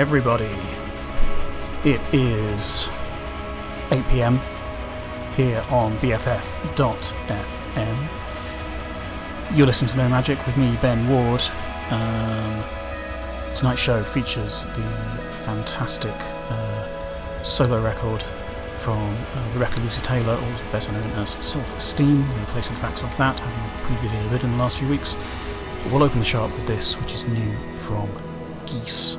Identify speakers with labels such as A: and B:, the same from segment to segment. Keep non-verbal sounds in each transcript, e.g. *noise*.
A: Everybody. It is 8 pm here on BFF.fm. You're listening to No Magic with me, Ben Ward. Um, tonight's show features the fantastic uh, solo record from uh, Rebecca Lucy Taylor, or better known as Self Esteem, We're replacing tracks off that, having previewed it a bit in the last few weeks. We'll open the show up with this, which is new from Geese.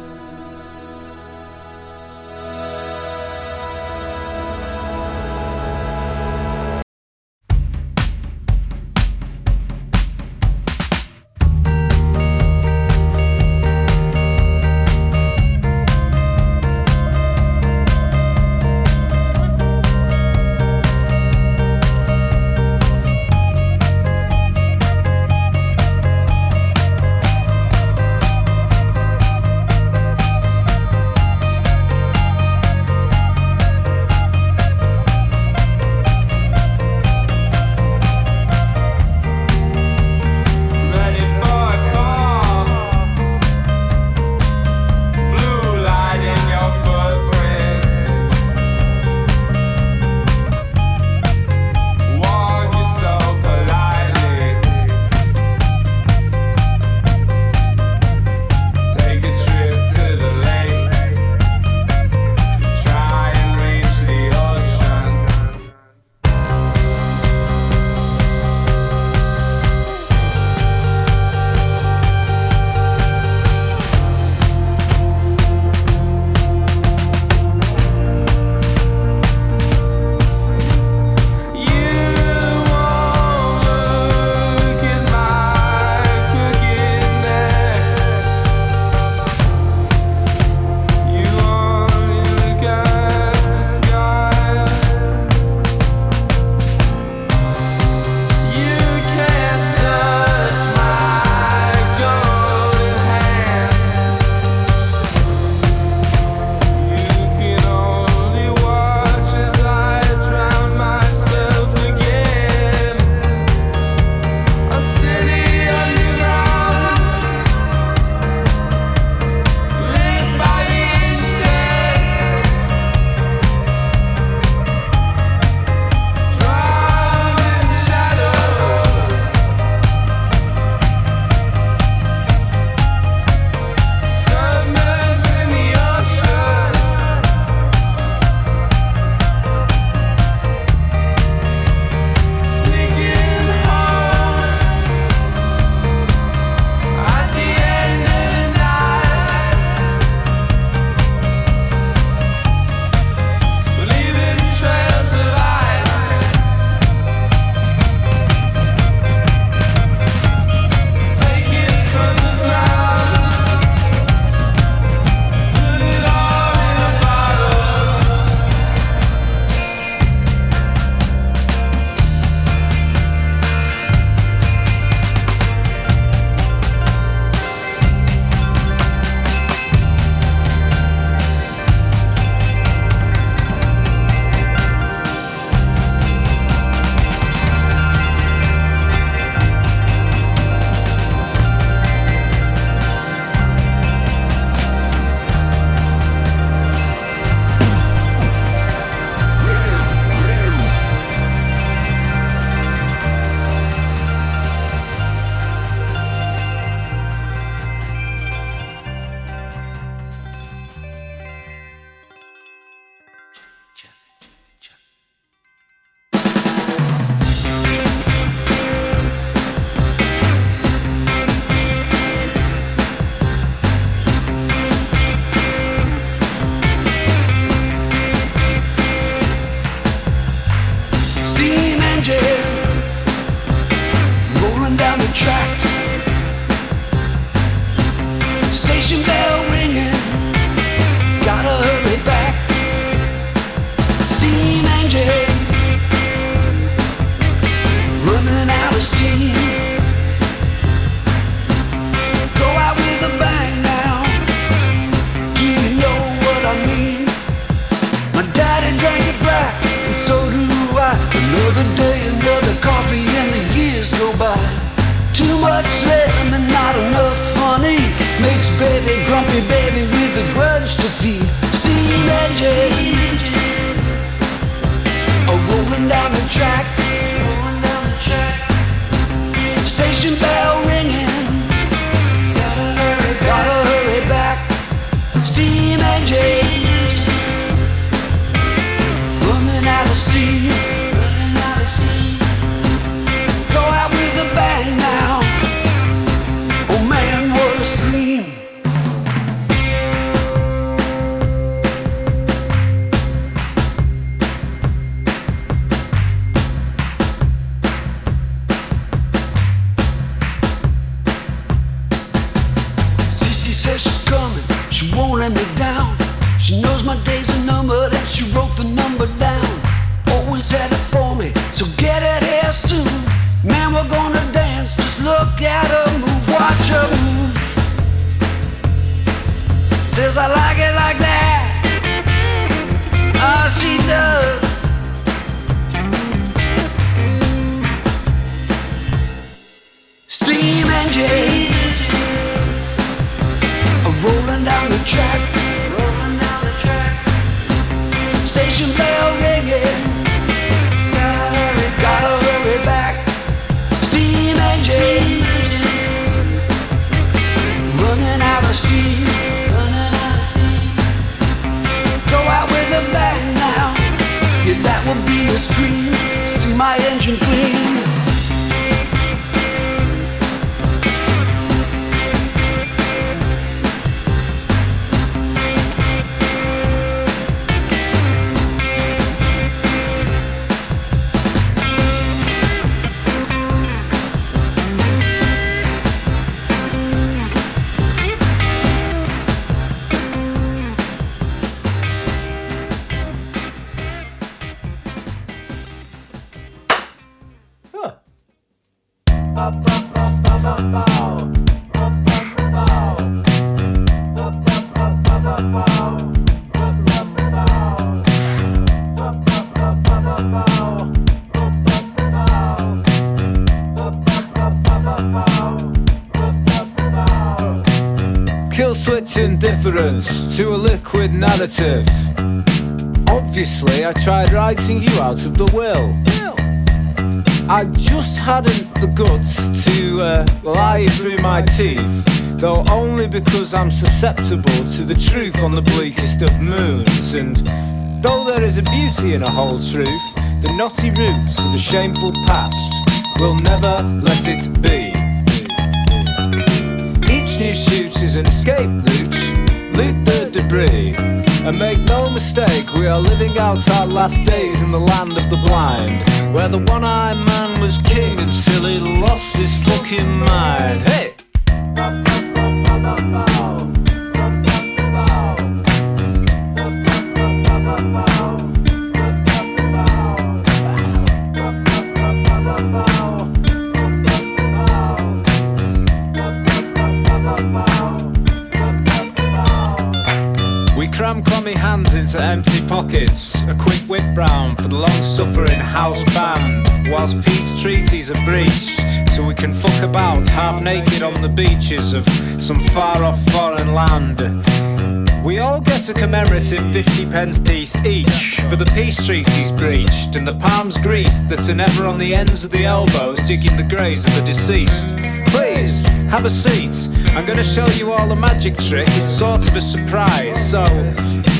B: Indifference to a liquid narrative. Obviously, I tried writing you out of the will. I just hadn't the guts to uh, lie through my teeth, though only because I'm susceptible to the truth on the bleakest of moons. And though there is a beauty in a whole truth, the knotty roots of a shameful past will never let it be. Each new shoot is an escape route. Loot the debris. And make no mistake, we are living out our last days in the land of the blind. Where the one eyed man was king until he lost his fucking mind. Hey! House. Whilst peace treaties are breached, so we can fuck about half naked on the beaches of some far off foreign land. We all get a commemorative 50 pence piece each for the peace treaties breached and the palms greased that are never on the ends of the elbows digging the graves of the deceased. Please, have a seat. I'm gonna show you all a magic trick. It's sort of a surprise. So,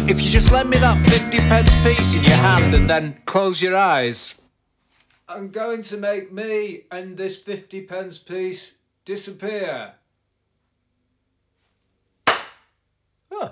B: if you just lend me that 50 pence piece in your hand and then close your eyes. I'm going to make me and this 50 pence piece disappear. Huh.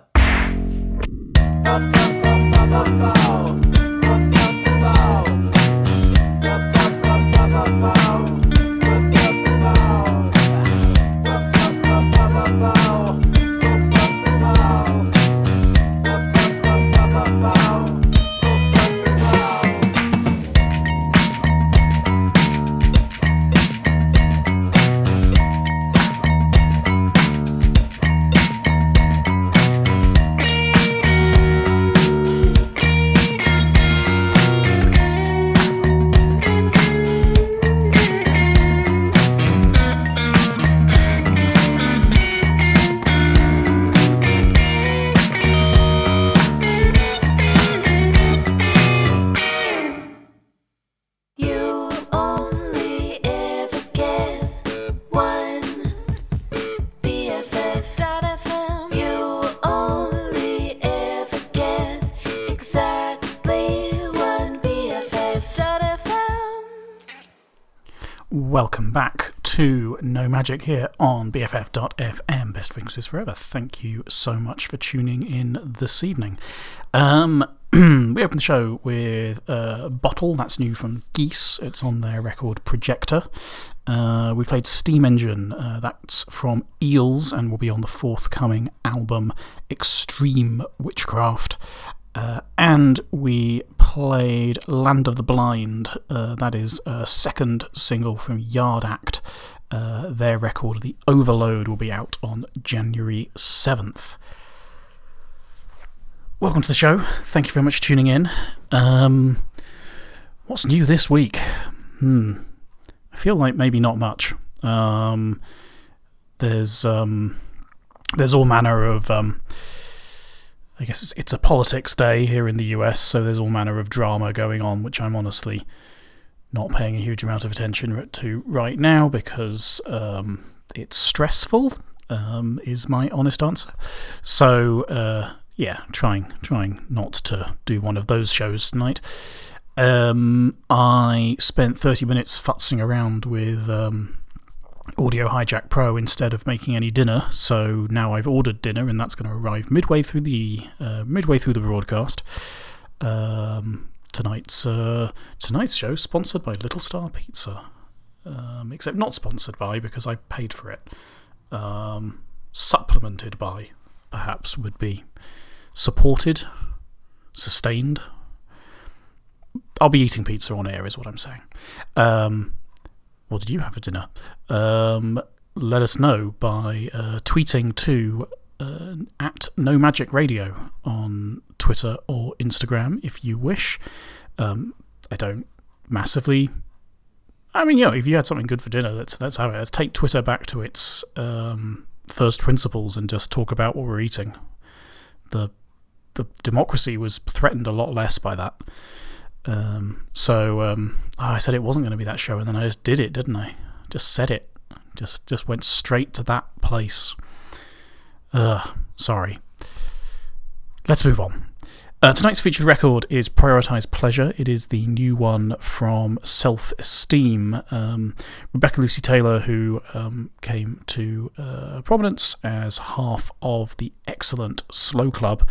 A: To No Magic here on BFF.FM. Best Frequencies Forever. Thank you so much for tuning in this evening. Um, *clears throat* we opened the show with uh, Bottle, that's new from Geese. It's on their record Projector. Uh, we played Steam Engine, uh, that's from Eels, and will be on the forthcoming album Extreme Witchcraft. Uh, and we played Land of the Blind. Uh, that is a second single from Yard Act. Uh, their record, The Overload, will be out on January 7th. Welcome to the show. Thank you very much for tuning in. Um, what's new this week? Hmm. I feel like maybe not much. Um, there's um, there's all manner of um, I guess it's, it's a politics day here in the US, so there's all manner of drama going on, which I'm honestly not paying a huge amount of attention to right now because um, it's stressful. Um, is my honest answer. So uh, yeah, trying trying not to do one of those shows tonight. Um, I spent 30 minutes futzing around with um, Audio Hijack Pro instead of making any dinner. So now I've ordered dinner, and that's going to arrive midway through the uh, midway through the broadcast. Um, tonight's uh, tonight's show sponsored by Little Star Pizza, um, except not sponsored by because I paid for it. Um, supplemented by, perhaps, would be supported, sustained. I'll be eating pizza on air, is what I'm saying. Um, what did you have for dinner? Um, let us know by uh, tweeting to uh, at No Magic Radio on Twitter or Instagram if you wish. Um, I don't massively. I mean, you know, if you had something good for dinner, let's let's have it. Let's take Twitter back to its um, first principles and just talk about what we're eating. The the democracy was threatened a lot less by that. Um, so um, oh, I said it wasn't going to be that show, and then I just did it, didn't I? Just said it. Just just went straight to that place. Ugh, sorry. Let's move on. Uh, tonight's featured record is Prioritize Pleasure. It is the new one from Self Esteem. Um, Rebecca Lucy Taylor, who um, came to uh, prominence as half of the excellent Slow Club,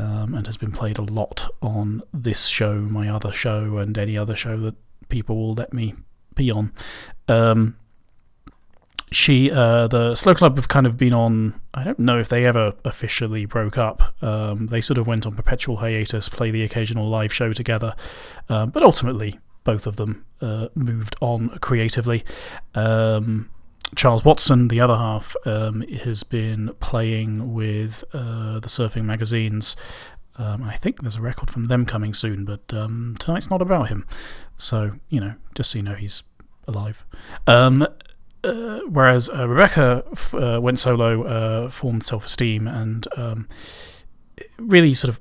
A: um, and has been played a lot on this show, my other show, and any other show that people will let me be on. Um, she, uh, the Slow Club have kind of been on. I don't know if they ever officially broke up. Um, they sort of went on perpetual hiatus, play the occasional live show together, um, but ultimately both of them uh, moved on creatively. Um, Charles Watson, the other half, um, has been playing with uh, the surfing magazines. Um, I think there's a record from them coming soon, but um, tonight's not about him. So, you know, just so you know, he's alive. Um, uh, whereas uh, Rebecca f- uh, went solo, uh, formed Self Esteem, and um, really sort of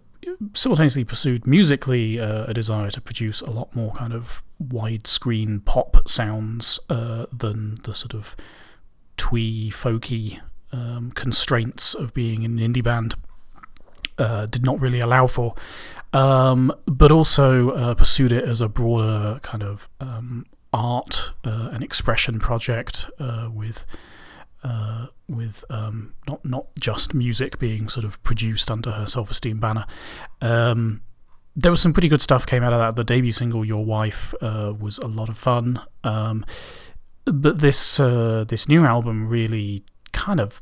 A: simultaneously pursued musically uh, a desire to produce a lot more kind of widescreen pop sounds uh, than the sort of twee, folky um, constraints of being an indie band uh, did not really allow for, um, but also uh, pursued it as a broader kind of um, art uh, and expression project uh, with. Uh, with um, not not just music being sort of produced under her self esteem banner, um, there was some pretty good stuff came out of that. The debut single, "Your Wife," uh, was a lot of fun. Um, but this uh, this new album really kind of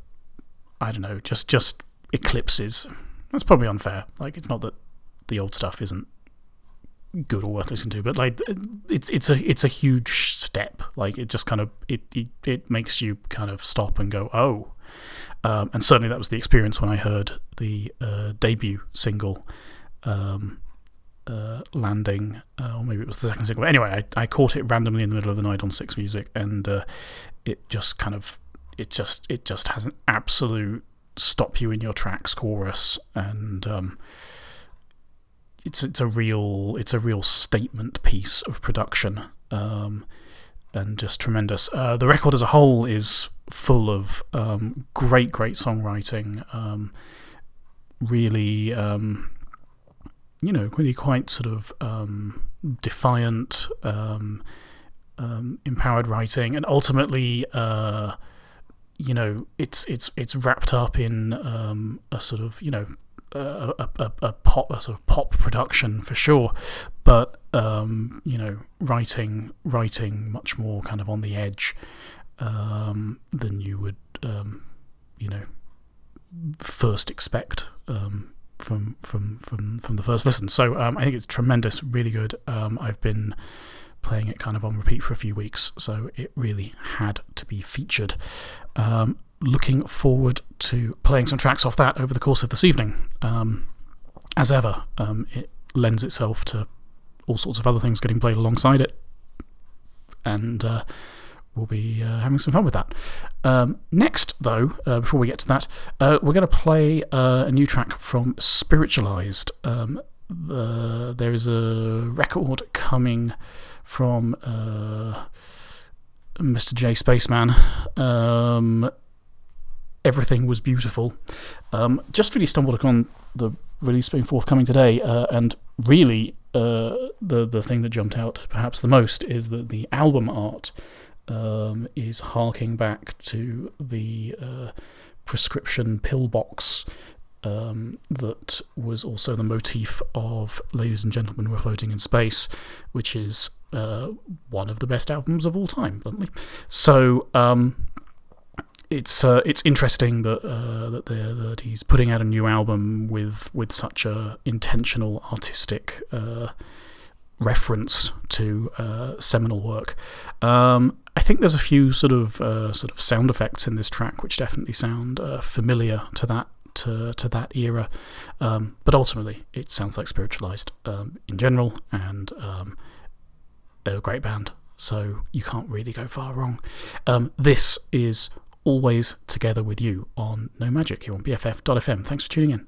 A: I don't know just just eclipses. That's probably unfair. Like it's not that the old stuff isn't good or worth listening to, but like it's it's a it's a huge step. Like it just kind of it it, it makes you kind of stop and go oh. Um, and certainly that was the experience when I heard the uh, debut single. Um, uh, landing, uh, or maybe it was the second single. Anyway, I, I caught it randomly in the middle of the night on Six Music, and uh, it just kind of, it just, it just has an absolute stop you in your tracks chorus, and um, it's it's a real, it's a real statement piece of production, um, and just tremendous. Uh, the record as a whole is full of um, great, great songwriting. Um, really. Um, you know, really quite sort of um, defiant, um, empowered writing, and ultimately, uh, you know, it's it's it's wrapped up in a sort of you know a, a, a, pop a sort of pop production for sure, but um, you know, writing writing much more kind of on the edge um, than you would um, you know first expect um, from from from from the first listen. So um, I think it's tremendous, really good. Um, I've been playing it kind of on repeat for a few weeks, so it really had to be featured. Um, looking forward to playing some tracks off that over the course of this evening. Um, as ever, um, it lends itself to all sorts of other things getting played alongside it, and uh, we'll be uh, having some fun with that. Um, next, though, uh, before we get to that, uh, we're going to play uh, a new track from Spiritualized. Um, the, there is a record coming from uh, Mr. J Spaceman. Everything was beautiful. Um, just really stumbled upon the release being forthcoming today, uh, and really uh, the the thing that jumped out perhaps the most is that the album art um, is harking back to the uh, prescription pill box um, that was also the motif of Ladies and Gentlemen We're Floating in Space, which is uh, one of the best albums of all time, bluntly. So, um, it's uh, it's interesting that uh, that that he's putting out a new album with with such a intentional artistic uh, reference to uh, seminal work. Um, I think there's a few sort of uh, sort of sound effects in this track which definitely sound uh, familiar to that to, to that era, um, but ultimately it sounds like spiritualized um, in general, and um, they're a great band. So you can't really go far wrong. Um, this is always together with you on No Magic here on BFF.fm. Thanks for tuning in.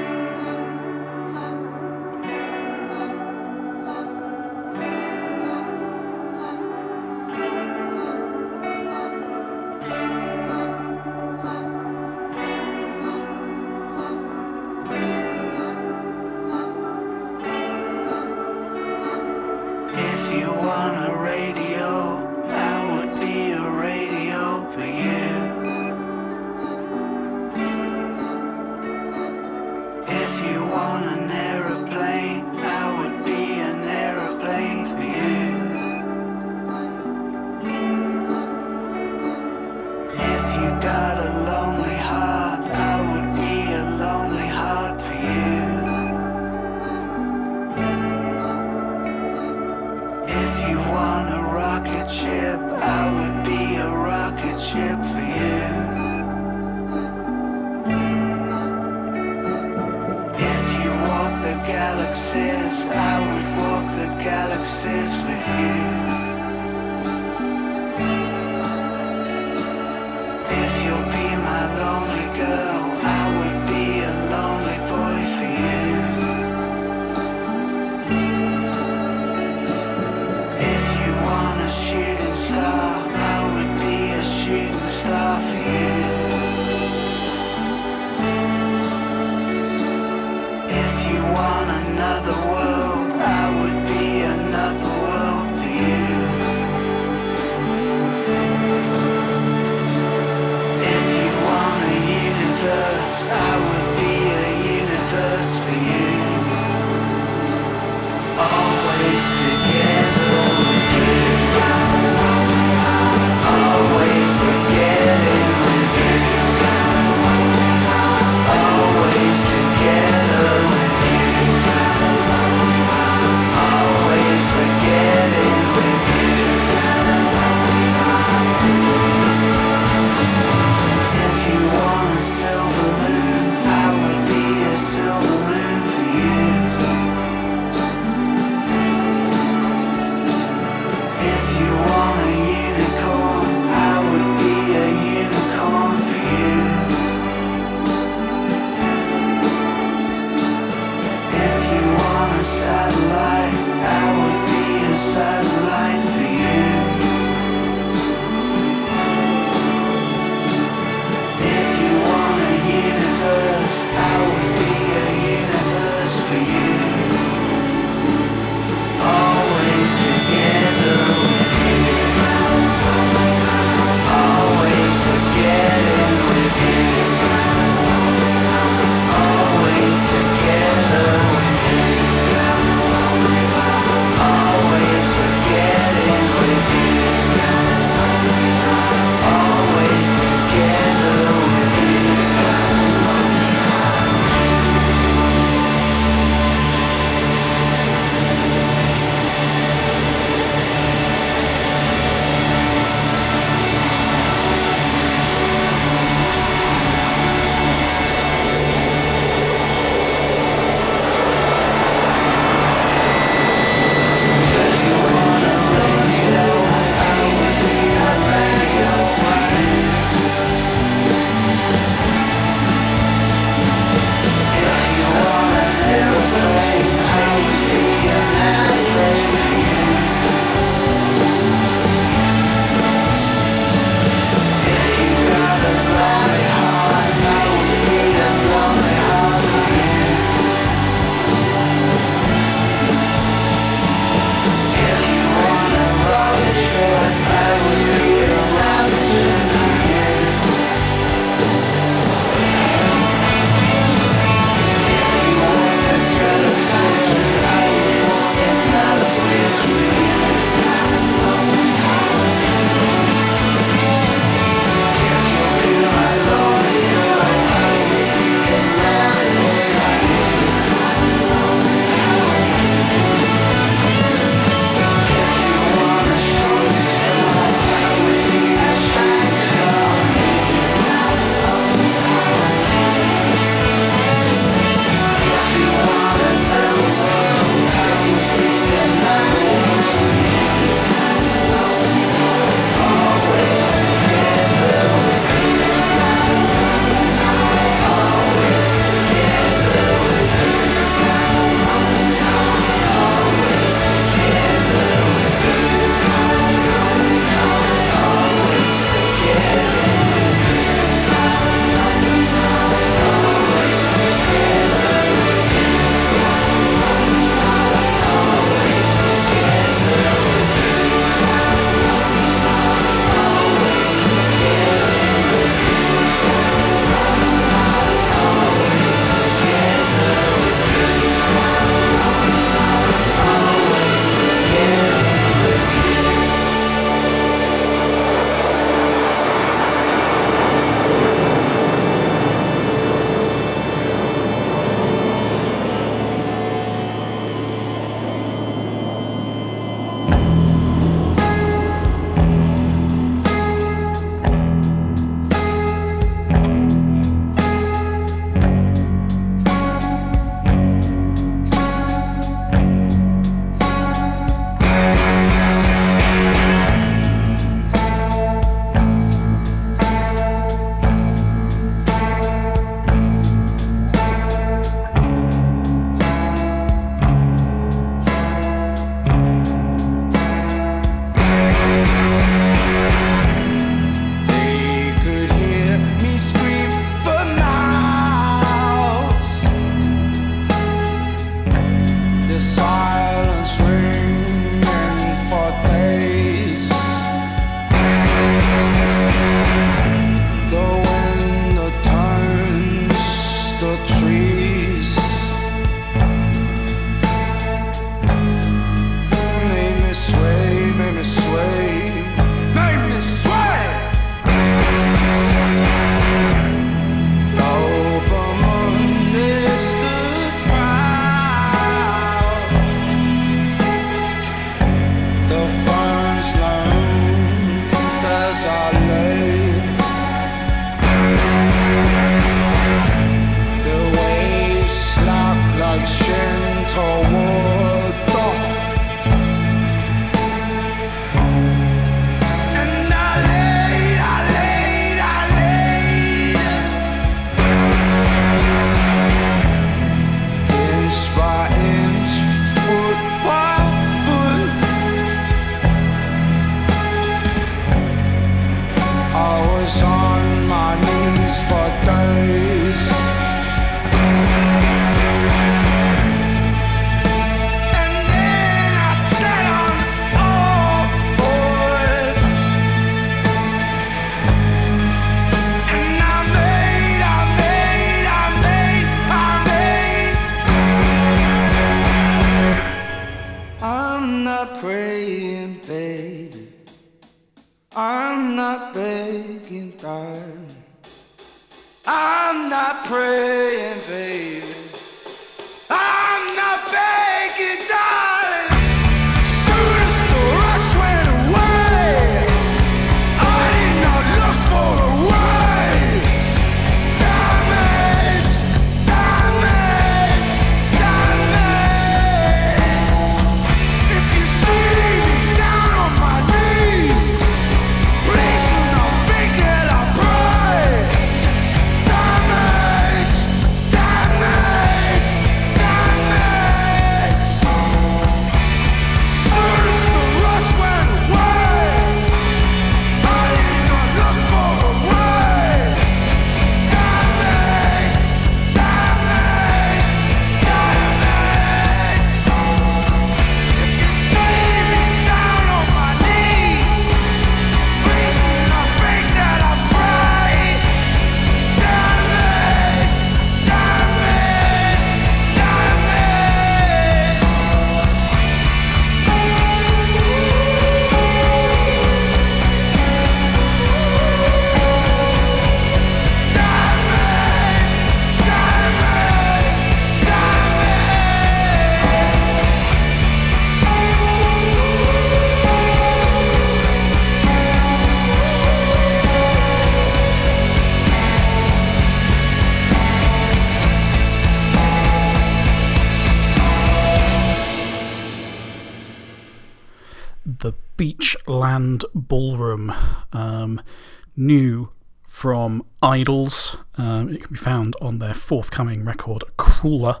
A: Idles. Um, it can be found on their forthcoming record, Crawler.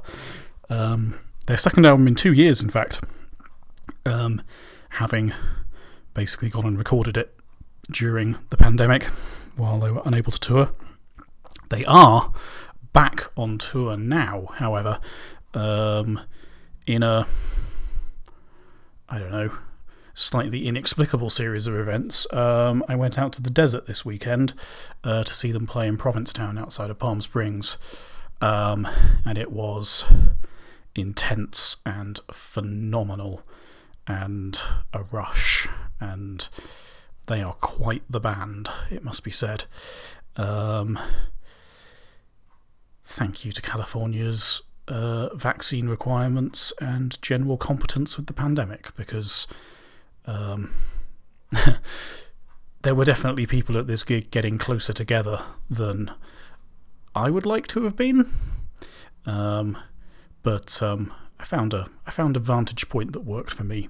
A: Um, their second album in two years, in fact, um, having basically gone and recorded it during the pandemic while they were unable to tour. They are back on tour now, however, um, in a I don't know, slightly inexplicable series of events. Um, I went out to the desert this weekend uh, to see them play in Pioneertown outside of Palm Springs, um, and it was intense and phenomenal and a rush, and they are quite the band, it must be said. Um, thank you to California's uh, vaccine requirements and general competence with the pandemic because um, *laughs* there were definitely people at this gig getting closer together than I would like to have been. Um, but um, I found a I found a vantage point that worked for me.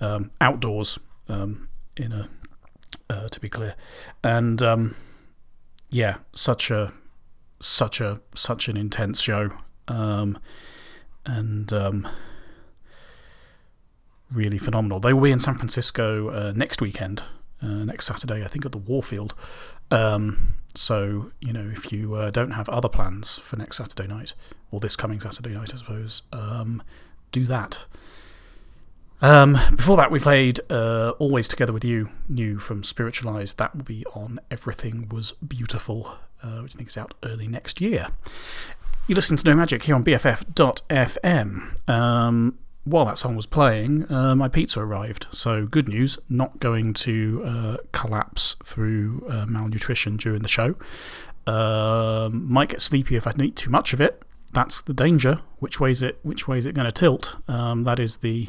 A: Um, outdoors um, in a uh, to be clear, and um, yeah, such a such a such an intense show, um, and um, really phenomenal. They will be in San Francisco uh, next weekend, uh, next Saturday, I think, at the Warfield. Um, so you know, if you uh, don't have other plans for next Saturday night or this coming Saturday night, I suppose, um, do that. Um, before that, we played uh, Always Together with You, new from Spiritualized. That will be on Everything Was Beautiful, uh, which I think is out early next year. You listen to No Magic here on BFF.fm. Um, while that song was playing, uh, my pizza arrived. So, good news, not going to uh, collapse through uh, malnutrition during the show. Um, might get sleepy if I eat too much of it. That's the danger. Which way is it? Which way is it going to tilt? Um, that is the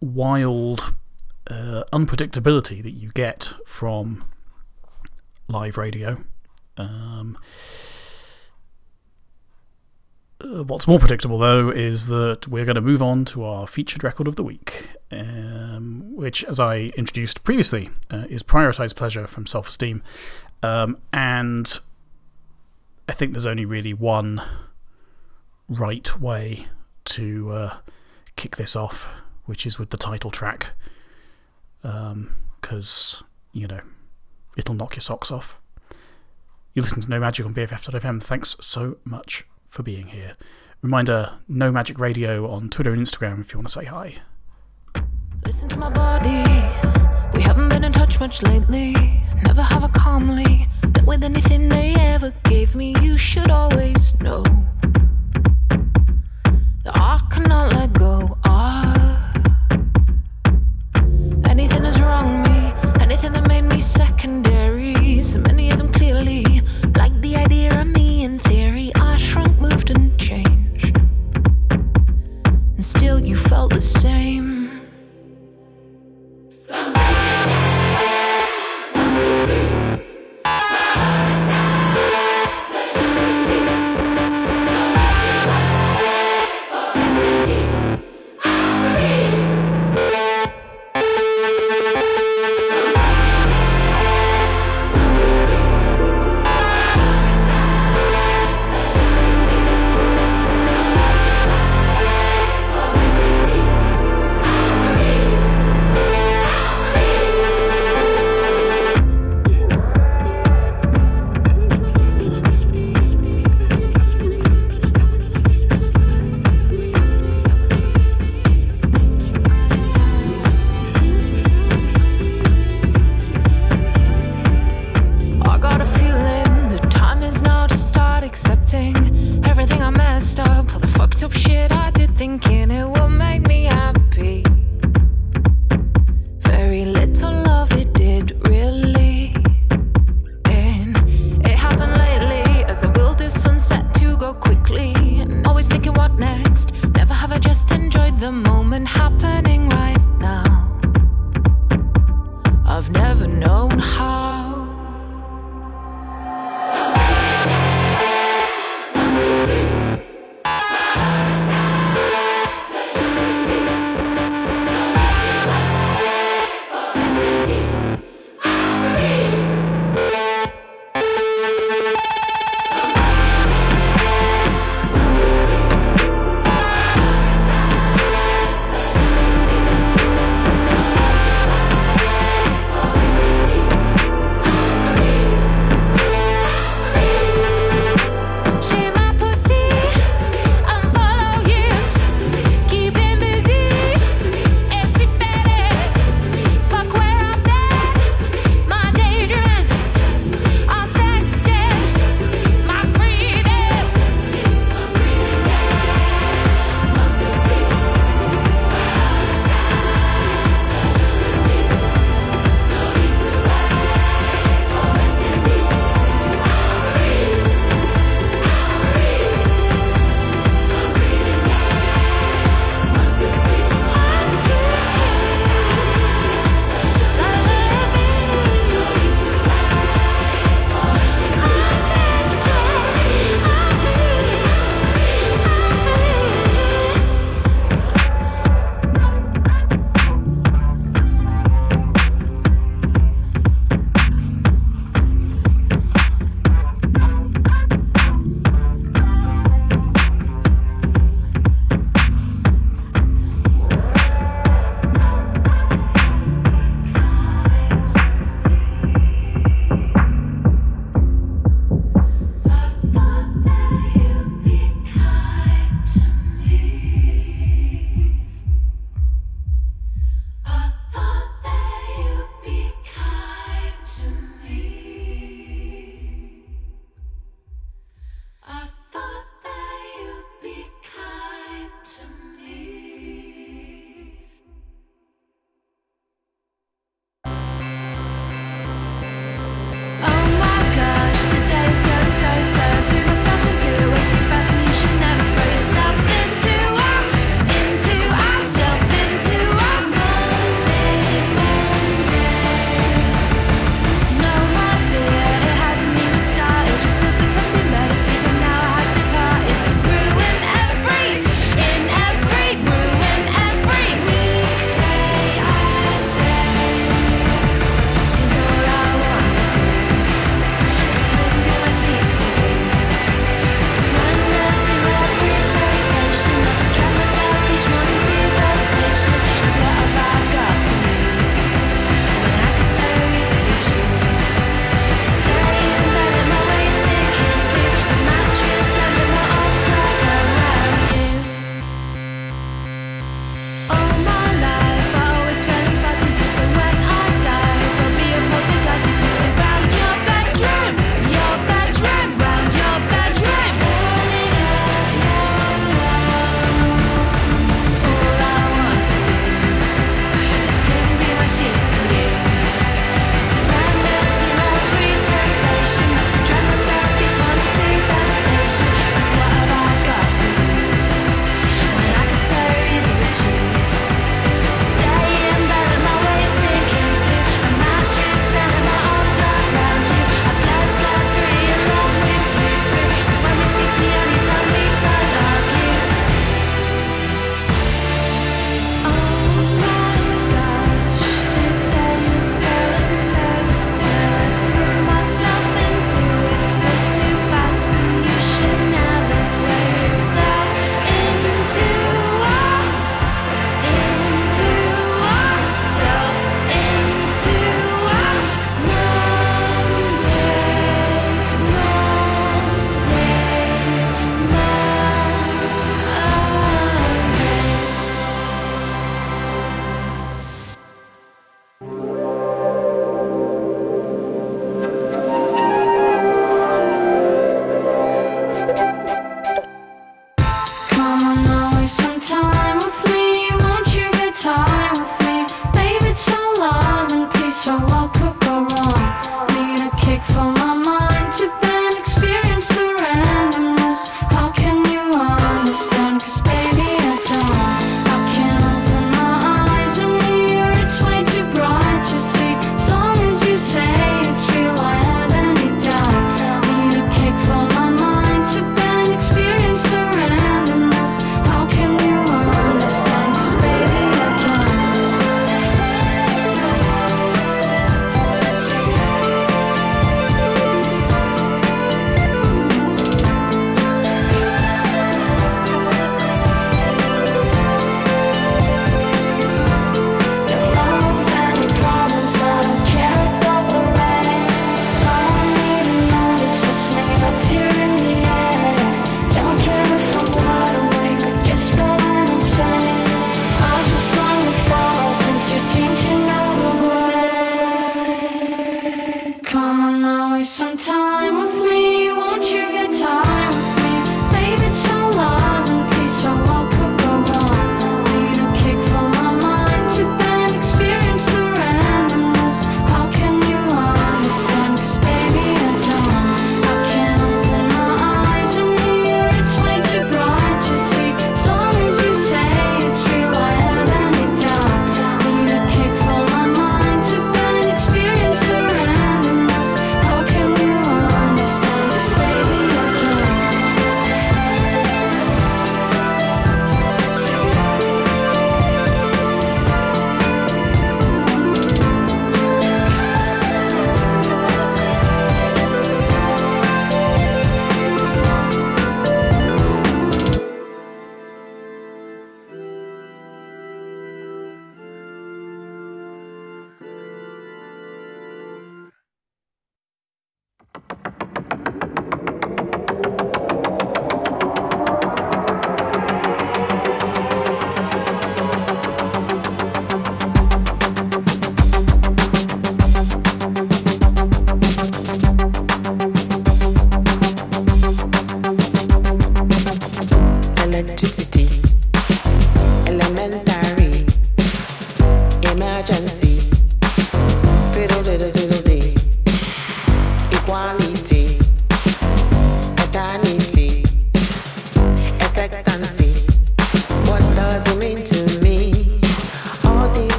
A: wild unpredictability that you get from live radio. Um, what's more predictable, though, is that we're going to move on to our featured record of the week, um, which, as I introduced previously, uh, is Prioritize Pleasure from Self Esteem. Um, and I think there's only really one right way to uh, kick this off, which is with the title track. Because, you know, it'll knock your socks off. You listen to No Magic on BFF.fm. Thanks so much for being here. Reminder No Magic Radio on Twitter and Instagram if you want to say hi.
C: Listen to my body. We haven't been in touch much lately. Never have calmly dealt with anything they ever gave me. You should always know that I cannot let go. Anything that's wrong me, anything that made me secondary. So many still you felt the same.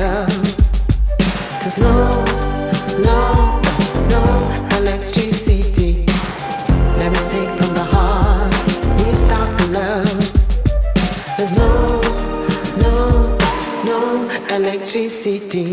D: Cause no, no, no electricity. Let me speak from the heart without the love. There's no, no, no electricity.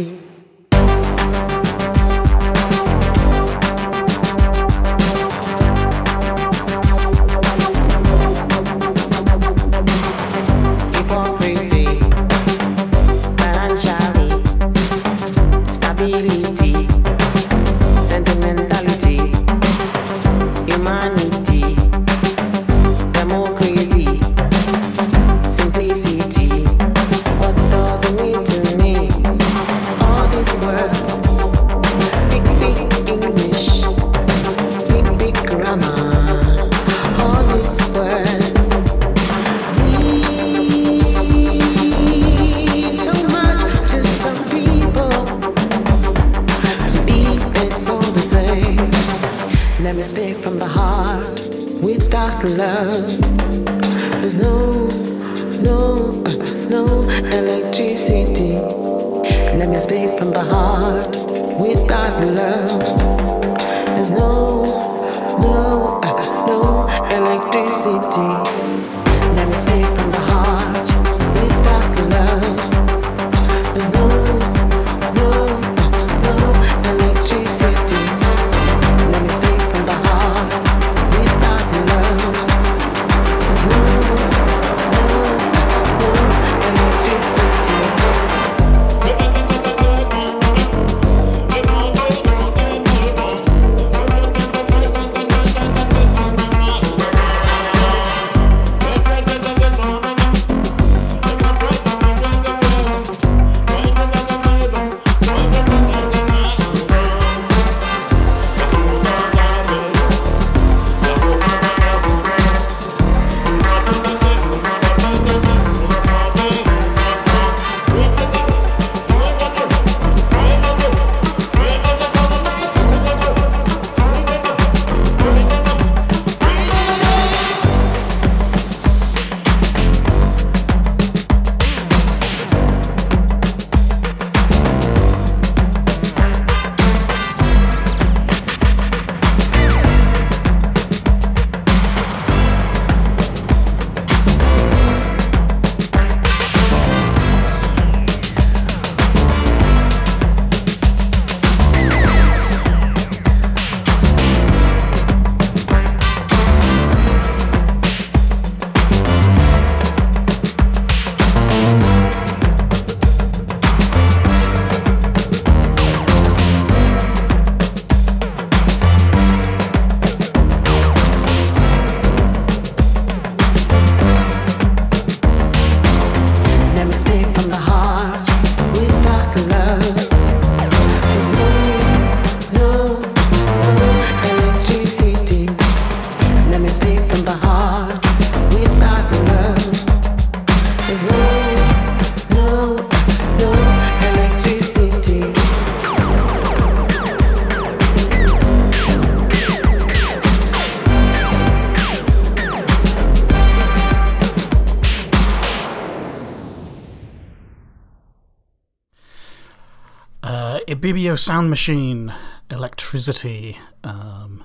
A: Ibibio Sound Machine, Electricity. Um,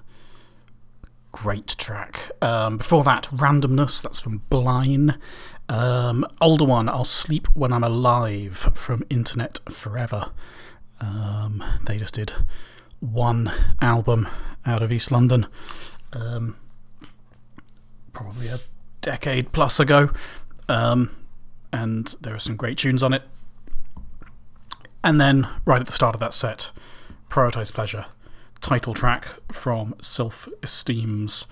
A: great track. Um, before that, Randomness, that's from BLYNE. Um, older one, I'll Sleep When I'm Alive from Internet Forever. Um, they just did one album out of East London, um, probably a decade plus ago. Um, and there are some great tunes on it. And then, right at the start of that set, Prioritize Pleasure, title track from Self Esteem's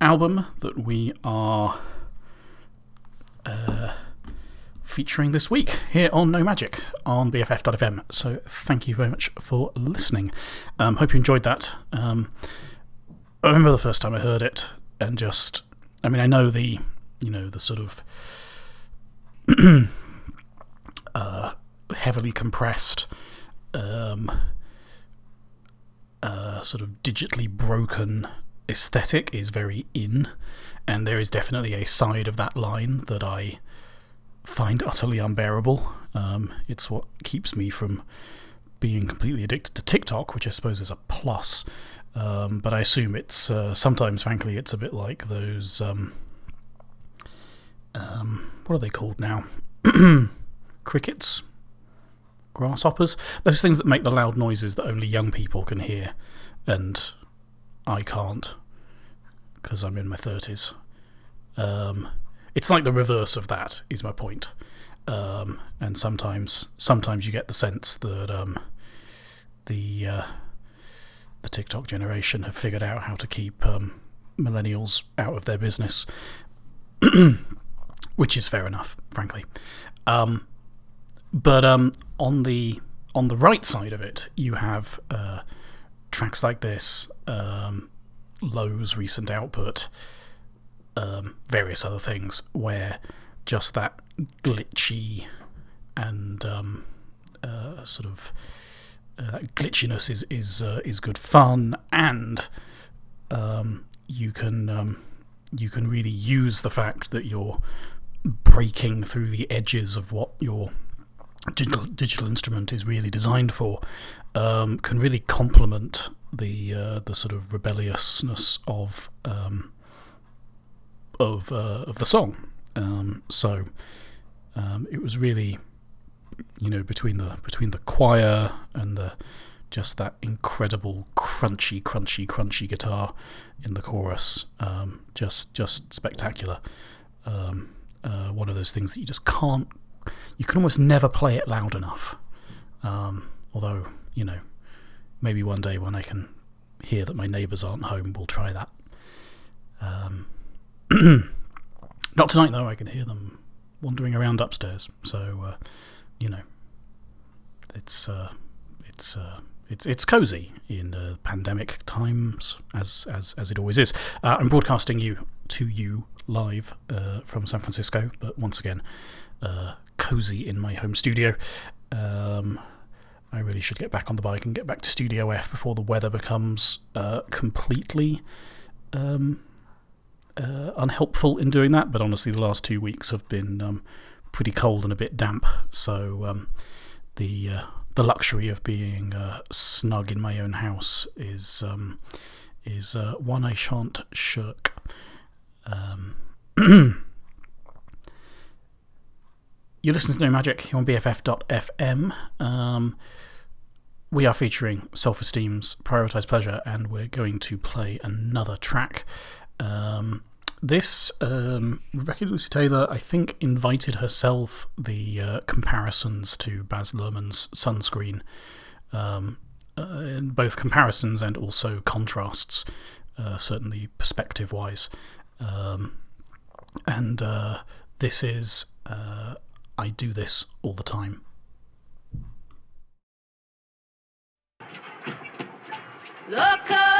A: album that we are uh, featuring this week here on No Magic on BFF.fm. So, thank you very much for listening. Um, hope you enjoyed that. Um, I remember the first time I heard it and just, I mean, I know the, you know, the sort of. *clears throat* uh, heavily compressed, um, uh, sort of digitally broken aesthetic is very in, and there is definitely a side of that line that I find utterly unbearable. Um, it's what keeps me from being completely addicted to TikTok, which I suppose is a plus. Um, but I assume it's uh, sometimes, frankly, it's a bit like those. Um, um, what are they called now? *clears throat* Crickets? Grasshoppers? Those things that make the loud noises that only young people can hear, and I can't because I'm in my 30s. Um, it's like the reverse of that, is my point. Um, and sometimes, sometimes you get the sense that um, the uh, the TikTok generation have figured out how to keep um, millennials out of their business, *clears throat* which is fair enough, frankly. Um, but um, on the on the right side of it, you have uh, tracks like this, um, Low's recent output, um, various other things, where just that glitchy and um, uh, sort of uh, that glitchiness is is uh, is good fun, and um, you can um, you can really use the fact that you're breaking through the edges of what your digital, digital instrument is really designed for. Um, can really complement the uh, the sort of rebelliousness of um, of uh, of the song. Um, so um, it was really, you know, between the between the choir and the just that incredible crunchy, crunchy, crunchy guitar in the chorus, um, just just spectacular. Um, uh, one of those things that you just can't, you can almost never play it loud enough. Um, although you know, maybe one day when I can hear that my neighbours aren't home, we'll try that. Um, *clears throat* not tonight though. I can hear them wandering around upstairs. So, uh, you know, it's uh, it's uh, it's it's cozy in uh, pandemic times, as as as it always is. Uh, I'm broadcasting you to you live uh, from San Francisco, but once again, uh, cozy in my home studio. Um, I really should get back on the bike and get back to Studio F before the weather becomes uh, completely um, uh, unhelpful in doing that. But honestly, the last two weeks have been um, pretty cold and a bit damp, so um, the uh, the luxury of being uh, snug in my own house is um, is uh, one I shan't shirk. *clears throat* You're listening to No Magic here on BFF.fm. Um, we are featuring Self Esteem's Prioritize Pleasure, and we're going to play another track. Um, this, um, Rebecca Lucy Taylor, I think, invited herself the uh, comparisons to Baz Luhrmann's Sunscreen, um, uh, both comparisons and also contrasts, uh, certainly perspective wise. Um, and uh, this is I Do This All the Time.
E: Look up,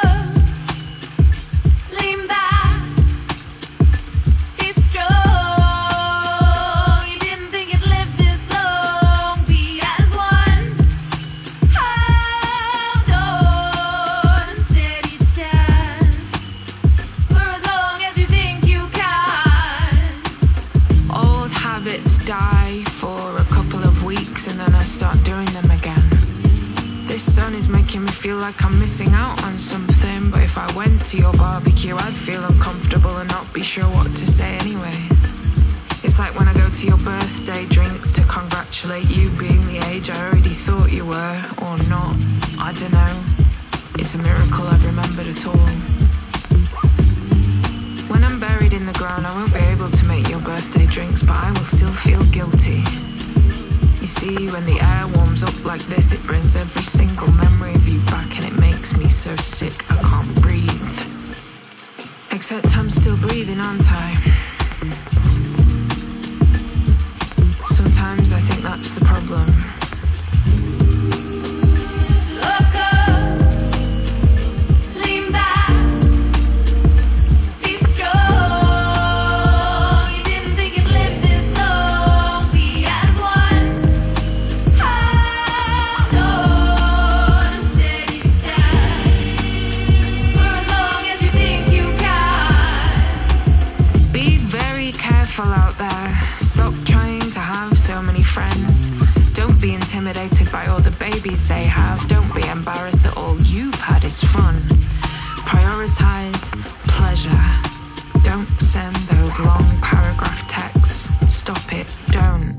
C: making me feel like I'm missing out on something, but if I went to your barbecue, I'd feel uncomfortable and not be sure what to say anyway. It's like when I go to your birthday drinks to congratulate you being the age I already thought you were, or not. I don't know. It's a miracle I've remembered at all. When I'm buried in the ground, I won't be able to make your birthday drinks, but I will still feel guilty. You see, when the air warms up like this, it brings every single memory of you back, and it makes me so sick I can't breathe. Except I'm still breathing, aren't I? Sometimes I think that's the problem. Babies they have. Don't be embarrassed that all you've had is fun. Prioritize pleasure. Don't send those long paragraph texts. Stop it. Don't.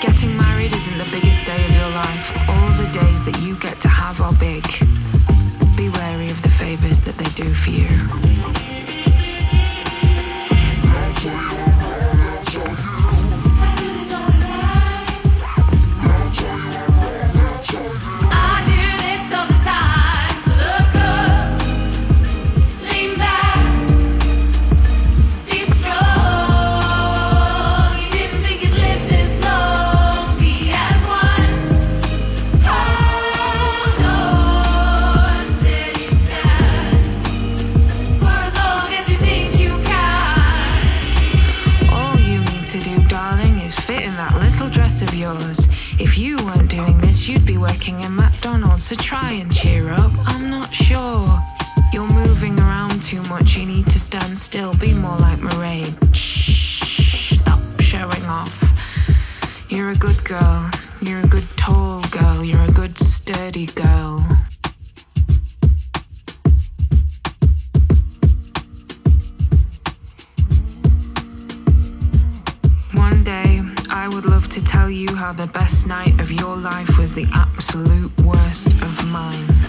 C: Getting married isn't the biggest day of your life. All the days that you get to have are big. Be wary of the favors that they do for you.
F: So
C: try and cheer up. I'm not sure. You're moving around too much, you need to stand still. Be more like Mairead. Shh, stop showing off. You're a good girl. You're a good tall girl. You're a good sturdy girl. You how the best night of your life was the absolute worst of mine.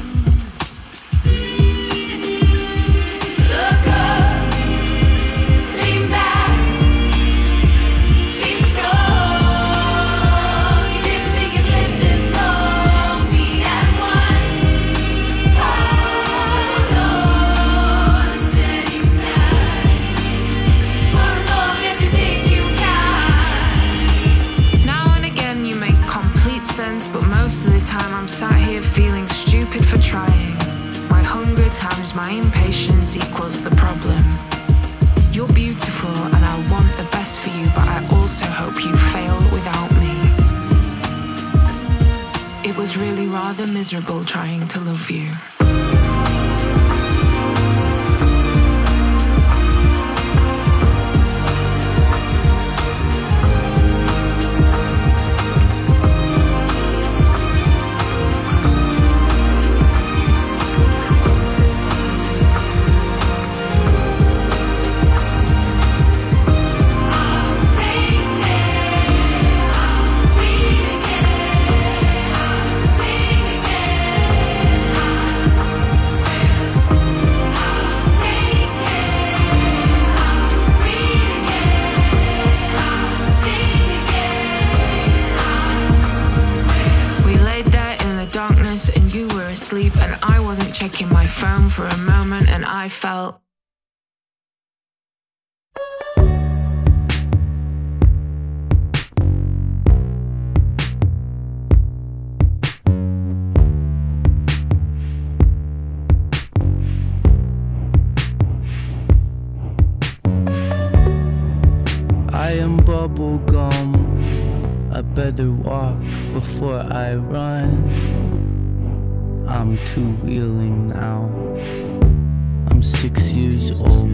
C: Rather miserable trying to love you. I felt.
G: I am bubble gum. I better walk before I run. I'm two wheeling now. I'm six years old.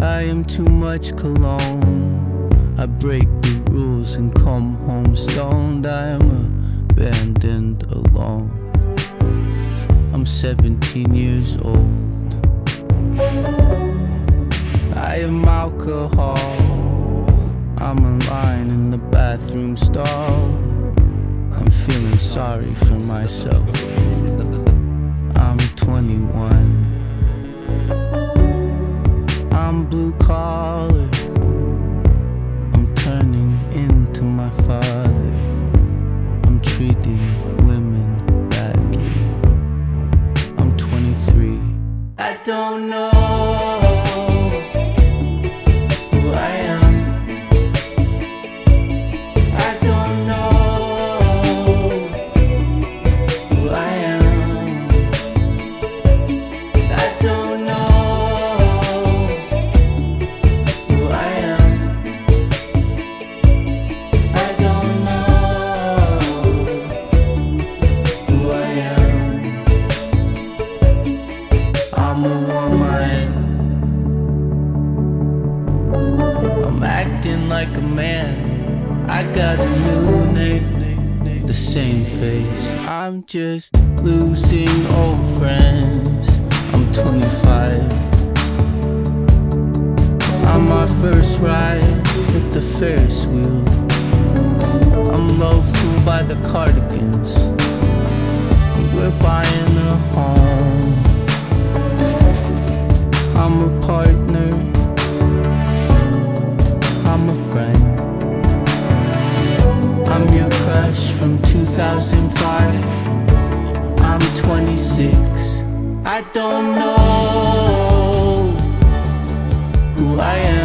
G: I am too much cologne. I break the rules and come home stoned. I am abandoned alone. I'm 17 years old. I am alcohol. I'm in line in the bathroom stall. I'm feeling sorry for myself. I'm 21. I'm blue collar. I'm turning into my father. I'm treating women badly. I'm
E: 23. I don't know. man. I got a new name, the same face. I'm just losing old friends. I'm 25. On my first ride with the Ferris wheel, I'm loved by the cardigans. We're buying a home. I'm a partner friend. I'm your crush from 2005. I'm 26. I don't know who I am.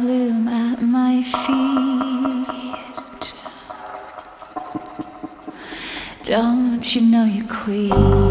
H: Bloom at my feet. Don't you know you're queen?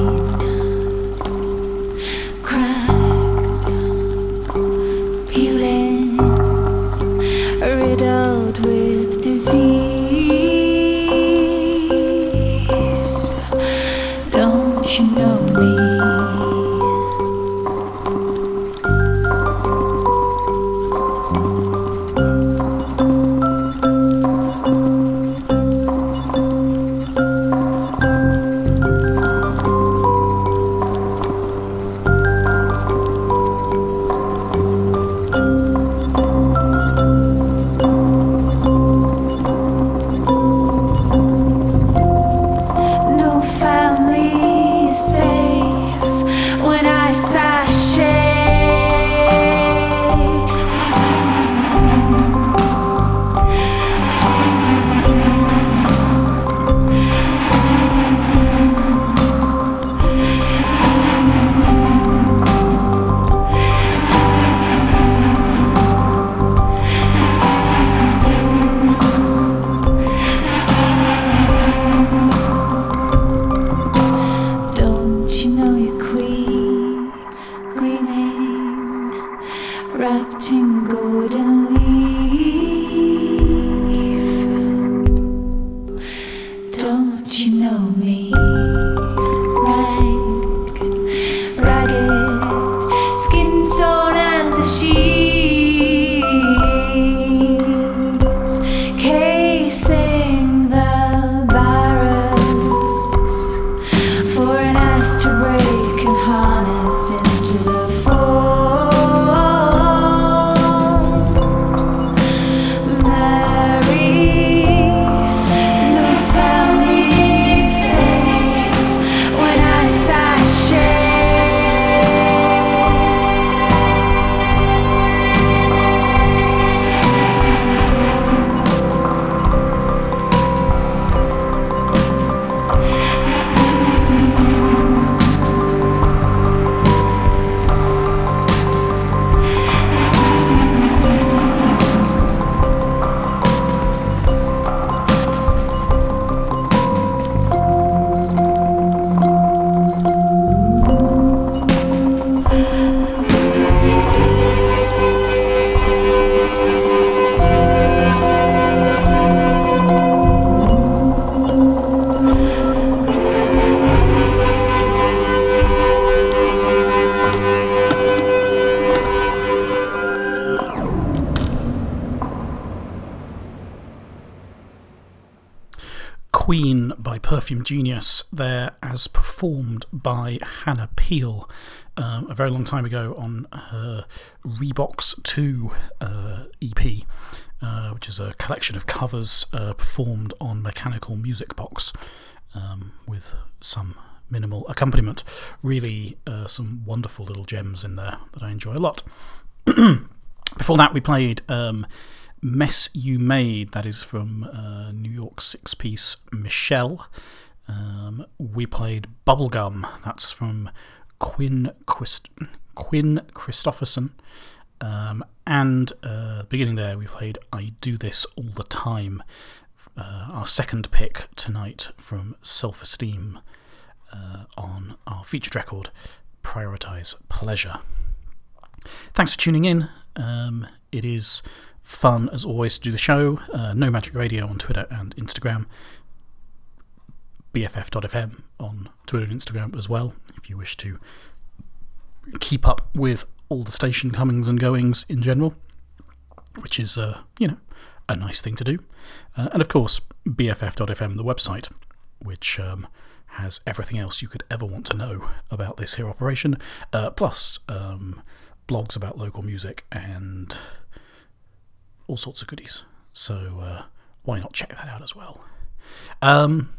A: Performed by Hannah Peel um, a very long time ago on her Rebox 2 uh, EP, uh, which is a collection of covers uh, performed on Mechanical Music Box um, with some minimal accompaniment. Really, uh, some wonderful little gems in there that I enjoy a lot. *clears throat* Before that, we played um, Mess You Made, that is from uh, New York six piece Michelle. Um, we played Bubblegum, that's from Quinn, Christ- Quinn Christopherson. Um, and uh, beginning there, we played I Do This All the Time, uh, our second pick tonight from Self Esteem uh, on our featured record, Prioritize Pleasure. Thanks for tuning in. Um, it is fun, as always, to do the show. Uh, no Magic Radio on Twitter and Instagram. BFF.fm on Twitter and Instagram as well, if you wish to keep up with all the station comings and goings in general, which is, uh, you know, a nice thing to do. Uh, and of course, BFF.fm, the website, which um, has everything else you could ever want to know about this here operation, uh, plus um, blogs about local music and all sorts of goodies. So uh, why not check that out as well? Um,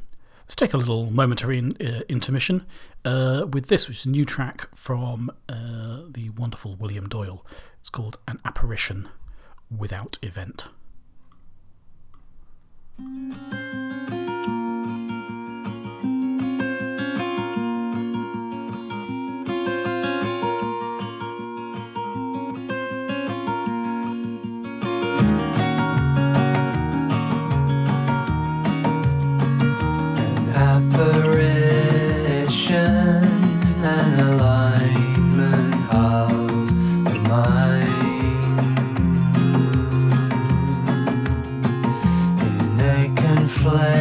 A: let's take a little momentary uh, intermission uh, with this, which is a new track from uh, the wonderful William Doyle. It's called An Apparition Without Event.
I: Perfection and alignment of the mind in a conflation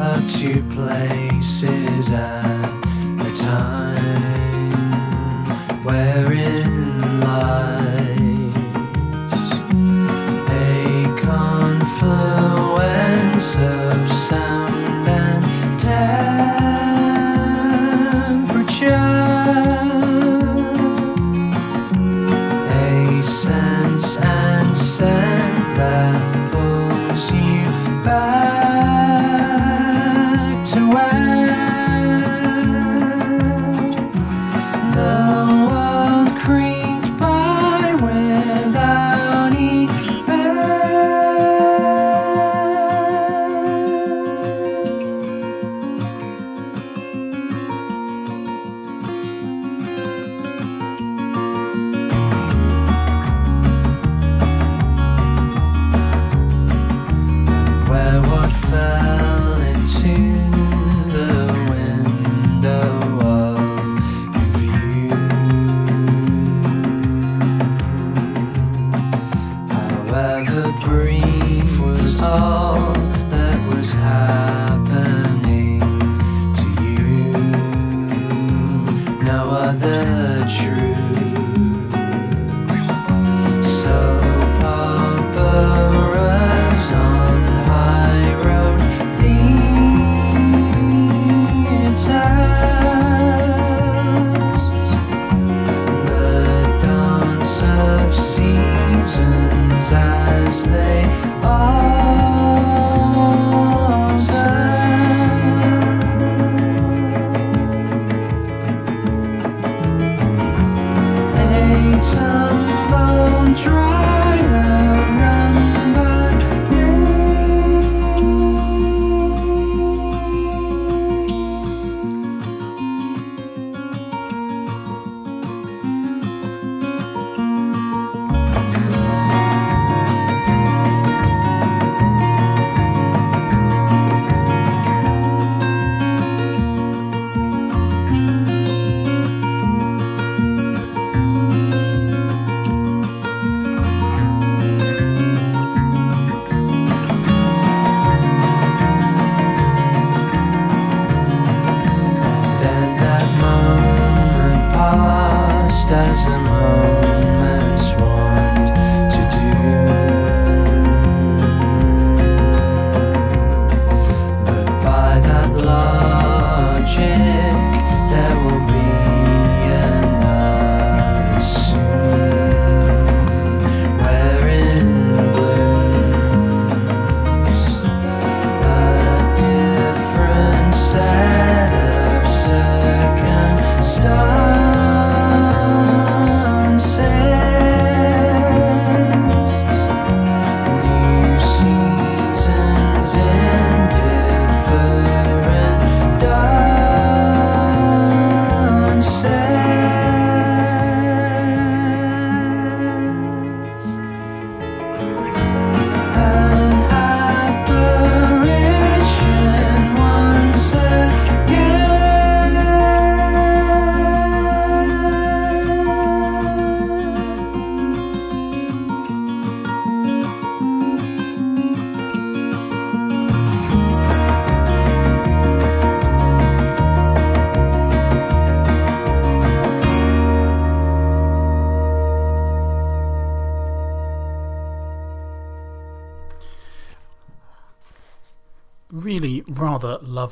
I: of two places at a time.
A: Where is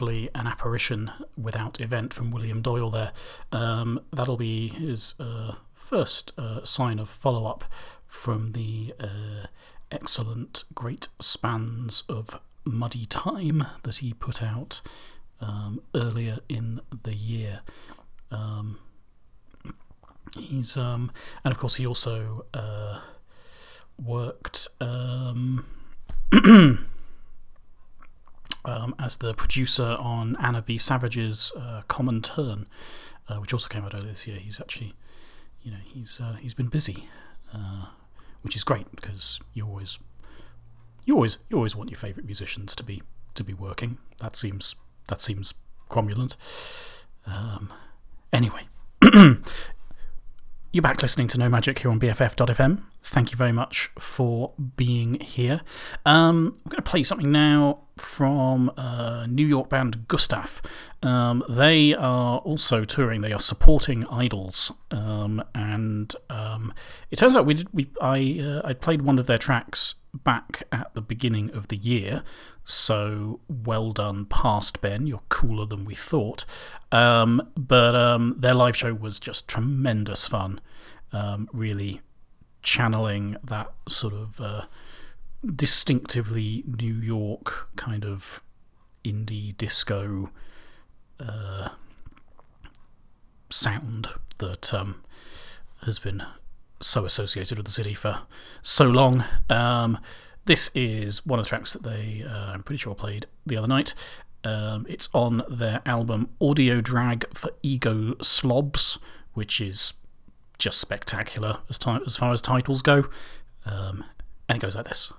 A: lovely an apparition without event from William Doyle there. Um, that'll be his uh, first uh, sign of follow up from the uh, excellent Great Spans of Muddy Time that he put out um, earlier in the year. Um, he's um, and of course he also uh, worked *clears throat* um, as the producer on Anna B. Savage's uh, Common Turn, uh, which also came out earlier this year. He's actually, you know, he's uh, he's been busy, uh, which is great because you always, you always, you always want your favourite musicians to be to be working. That seems that seems cromulent. Um, anyway, *clears throat* You're back listening to No Magic here on BFF.fm. Thank you very much for being here. Um, I'm going to play something now from uh, New York band Gustaf. Um, they are also touring. They are supporting Idles, um, and um, it turns out we did. We I uh, I played one of their tracks back at the beginning of the year. So well done, past Ben. You're cooler than we thought. Um, but um, their live show was just tremendous fun. Um, really channeling that sort of uh, distinctively New York kind of indie disco uh, sound that um, has been so associated with the city for so long. Um, this is one of the tracks that they, uh, I'm pretty sure, played the other night. Um, it's on their album Audio Drag for Ego Slobs, which is just spectacular as, as far as titles go. Um, and it goes like this.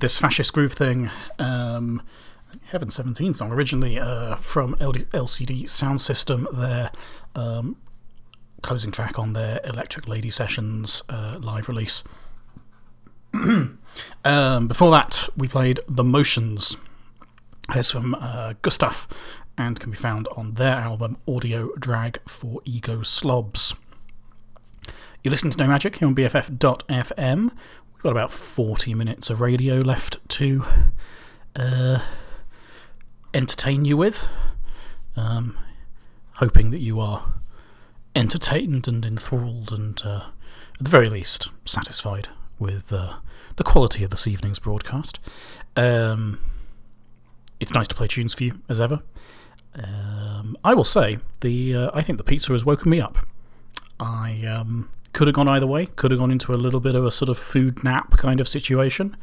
J: This fascist groove thing.
A: Um, Heaven 17 song, originally uh, from LCD Soundsystem, their um, closing track on their Electric Lady Sessions uh, live release. *clears throat* um, before that, we played The Motions. It's from uh, Gustaf and can be found on their album Audio Drag for Ego Slobs. You listen to No Magic here on BFF.fm. Got about 40 minutes of radio left to uh, entertain you with. Um, hoping that you are entertained and enthralled and, uh, at the very least, satisfied with uh, the quality of this evening's broadcast. Um, it's nice to play tunes for you, as ever. Um, I will say, the uh, I think the pizza has woken me up. I um, could have gone either way. Could have gone into a little bit of a sort of food nap kind of situation,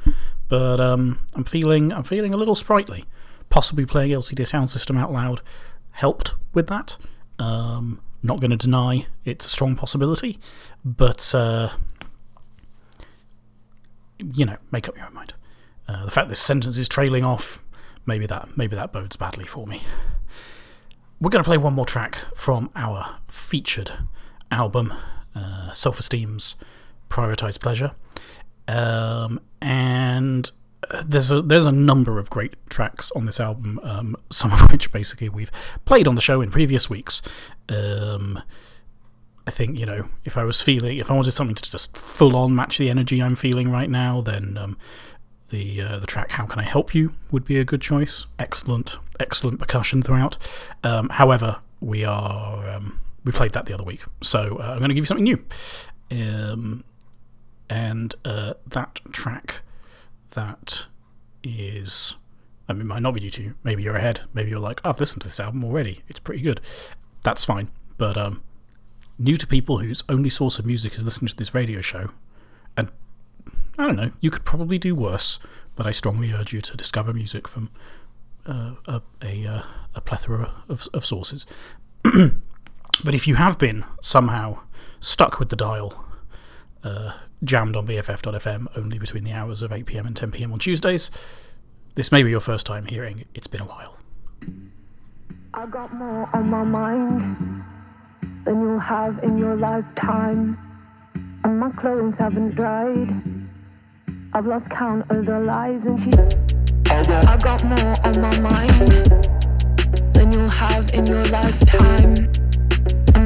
A: but um, I'm feeling I'm feeling a little sprightly. Possibly playing LCD Soundsystem out loud helped with that. Um, not going to deny it's a strong possibility, but uh, you know, make up your own mind. Uh, the fact this sentence is trailing off, maybe that maybe that bodes badly for me. We're going to play one more track from our featured album, uh, Self Esteem's Prioritized Pleasure. Um, and uh, there's a, there's a number of great tracks on this album, um, some of which basically we've played on the show in previous weeks. Um, I think, you know, if I was feeling, if I wanted something to just full on match the energy I'm feeling right now, then um, the uh, the track "How Can I Help You" would be a good choice. Excellent, excellent percussion throughout. Um, however, we are um, we played that the other week, so uh, I'm going to give you something new. Um, and uh, that track that is, I mean, might not be new to you. Maybe you're ahead. Maybe you're like, I've listened to this album already. It's pretty good. That's fine. But um, new to people whose only source of music is listening to this radio show, and I don't know, you could probably do worse, but I strongly urge you to discover music from uh, a, a, uh, a plethora of, of sources. *clears throat* but if you have been somehow stuck with the dial, uh, jammed on BFF.fm only between the hours of 8pm and 10pm on Tuesdays, this may be your first time hearing It's Been a While.
K: I got more on my mind than you'll have in your lifetime. And my clothes haven't dried. I've lost count of the lies and she I've
C: got more on my mind than you'll have in your lifetime.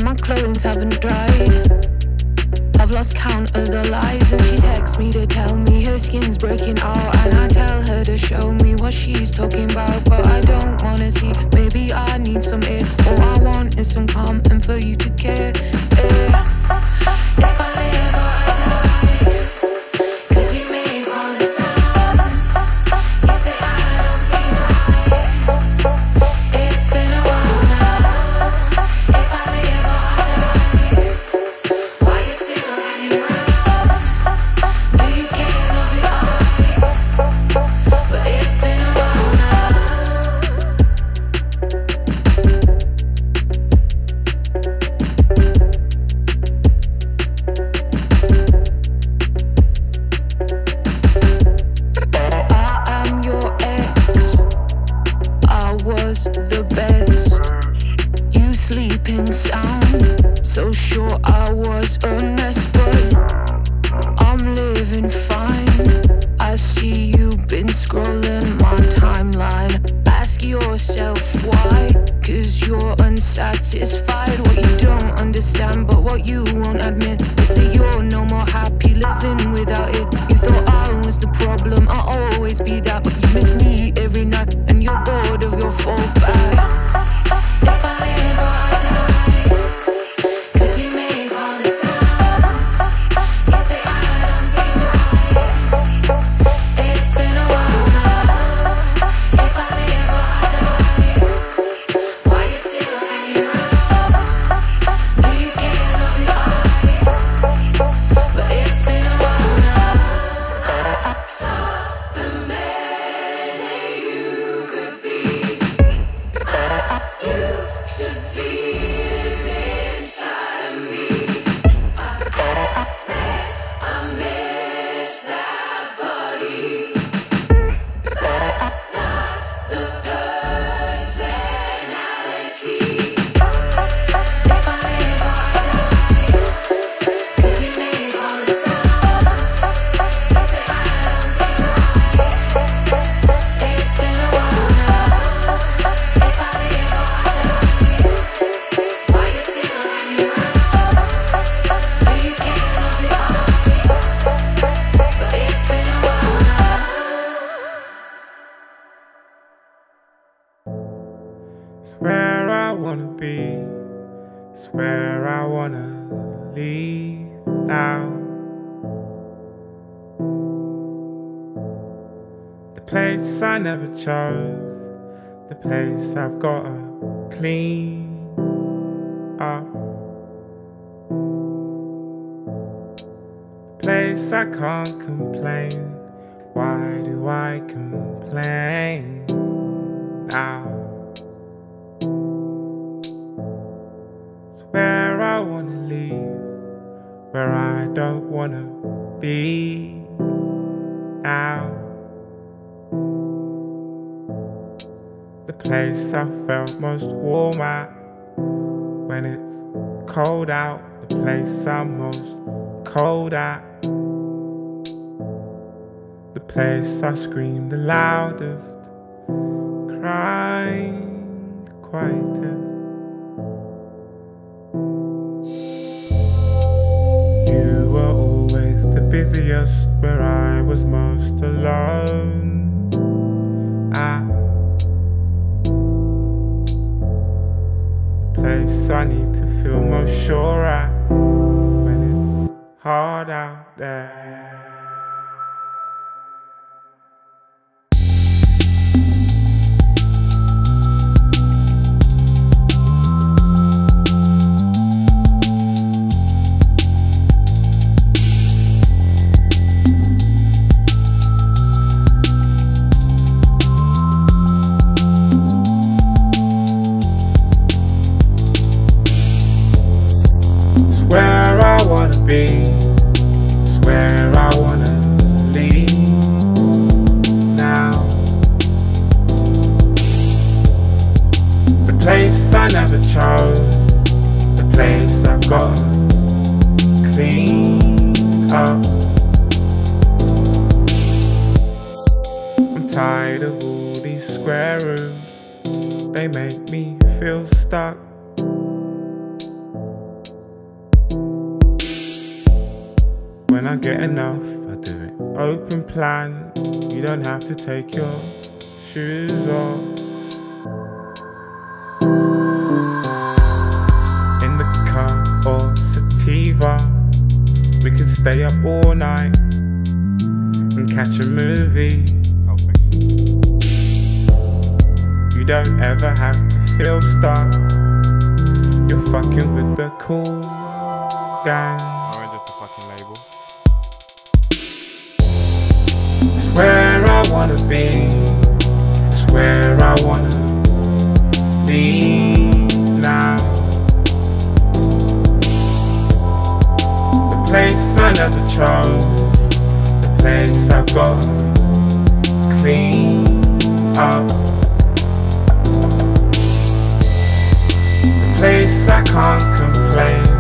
C: My clothes haven't dried. I've lost count of the lies, and she texts me to tell me her skin's breaking out. And I tell her to show me what she's talking about. But I don't wanna see, maybe I need some air. All I want is some calm and for you to care. Eh.
L: Where I wanna leave, where I don't wanna be now. The place I felt most warm at when it's cold out, the place I'm most cold at. The place I scream the loudest, crying the quietest. Busiest, where I was most alone. At the place I need to feel most sure at when it's hard out there. be is where I wanna be now. The place I never chose, the place I've got clean up. I'm tired of all these
M: square rooms, they make me feel stuck. when I get enough, I do it. Open plan, you don't have to take your shoes off. In the car or sativa, we could stay up all night and catch a movie. You don't ever have to feel stuck. You're fucking with the cool gang. where I wanna be. It's where I wanna be now. The place I never chose, the place I've got to clean up. The place I can't complain.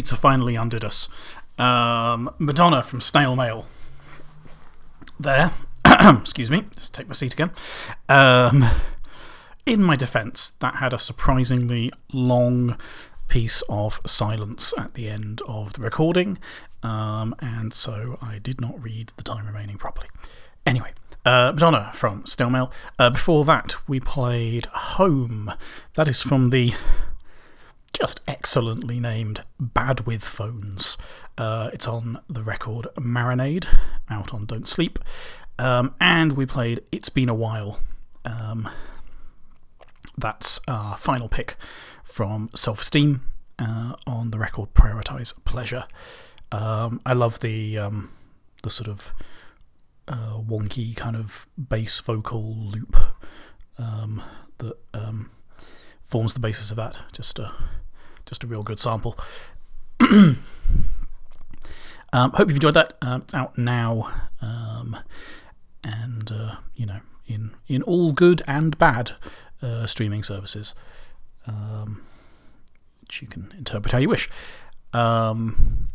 A: pizza finally undid us. Um, Madonna from Snail Mail. There. *clears throat* Excuse me. Just take my seat again. Um, in my defense, that had a surprisingly long piece of silence at the end of the recording, um, and so I did not read the time remaining properly. Anyway, uh, Madonna from Snail Uh, before that, we played Home. That is from the just excellently named Bad With Phones. Uh, it's on the record Marinade, out on Don't Sleep. Um, and we played It's Been a While. Um, that's our final pick from Self Esteem uh, on the record Prioritize Pleasure. Um, I love the, um, the sort of uh, wonky kind of bass vocal loop um, that um, forms the basis of that. Just a, just a real good sample. *clears throat* Um, hope you've enjoyed that. Um, it's out now, um, and uh, you know, in in all good and bad uh, streaming services, um, which you can interpret how you wish. Um,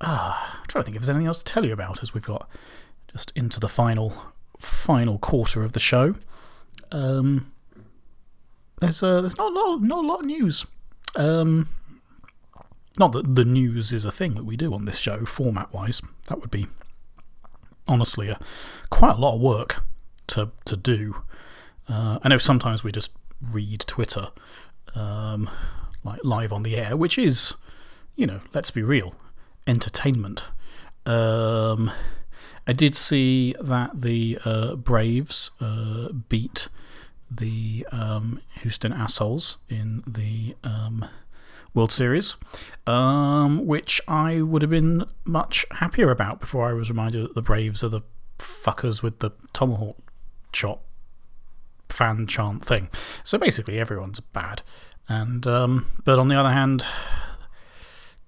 A: ah, I'm trying to think if there's anything else to tell you about as we've got just into the final final quarter of the show. Um, there's uh, there's not a lot, not a lot of news. Um, not that the news is a thing that we do on this show, format wise. That would be honestly a, quite a lot of work to, to do. Uh, I know sometimes we just read Twitter um, like live on the air, which is, you know, let's be real, entertainment. Um, I did see that the uh, Braves uh, beat the um, Houston Assholes in the um, World Series, um, which I would have been much happier about before I was reminded that the Braves are the fuckers with the tomahawk chop fan chant thing. So basically, everyone's bad. And um, but on the other hand,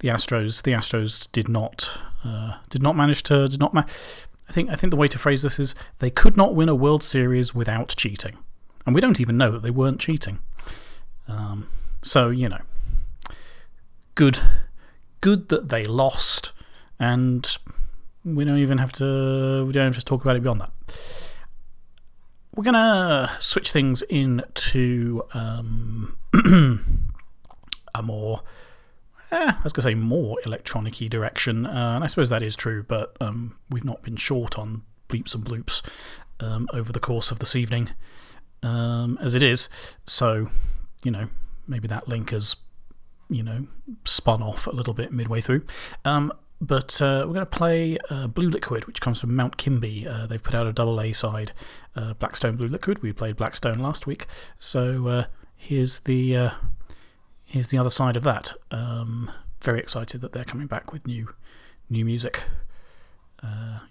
A: the Astros, the Astros did not uh, did not manage to did not. Ma- I think I think the way to phrase this is they could not win a World Series without cheating, and we don't even know that they weren't cheating. Um, so you know, good, good that they lost, and we don't even have to we don't have to talk about it beyond that. We're gonna switch things into um, *clears throat* a more, eh, I was gonna say more electronic-y direction, uh, and I suppose that is true, but um, we've not been short on bleeps and bloops um, over the course of this evening, um, as it is. So, you know, maybe that link has you know, spun off a little bit midway through. Um, but uh, we're going to play uh, Blue Liquid, which comes from Mount Kimbie. Uh, they've put out a double A side, uh, Blackstone Blue Liquid. We played Blackstone last week, so uh, here's the uh, here's the other side of that. Um, very excited that they're coming back with new new music.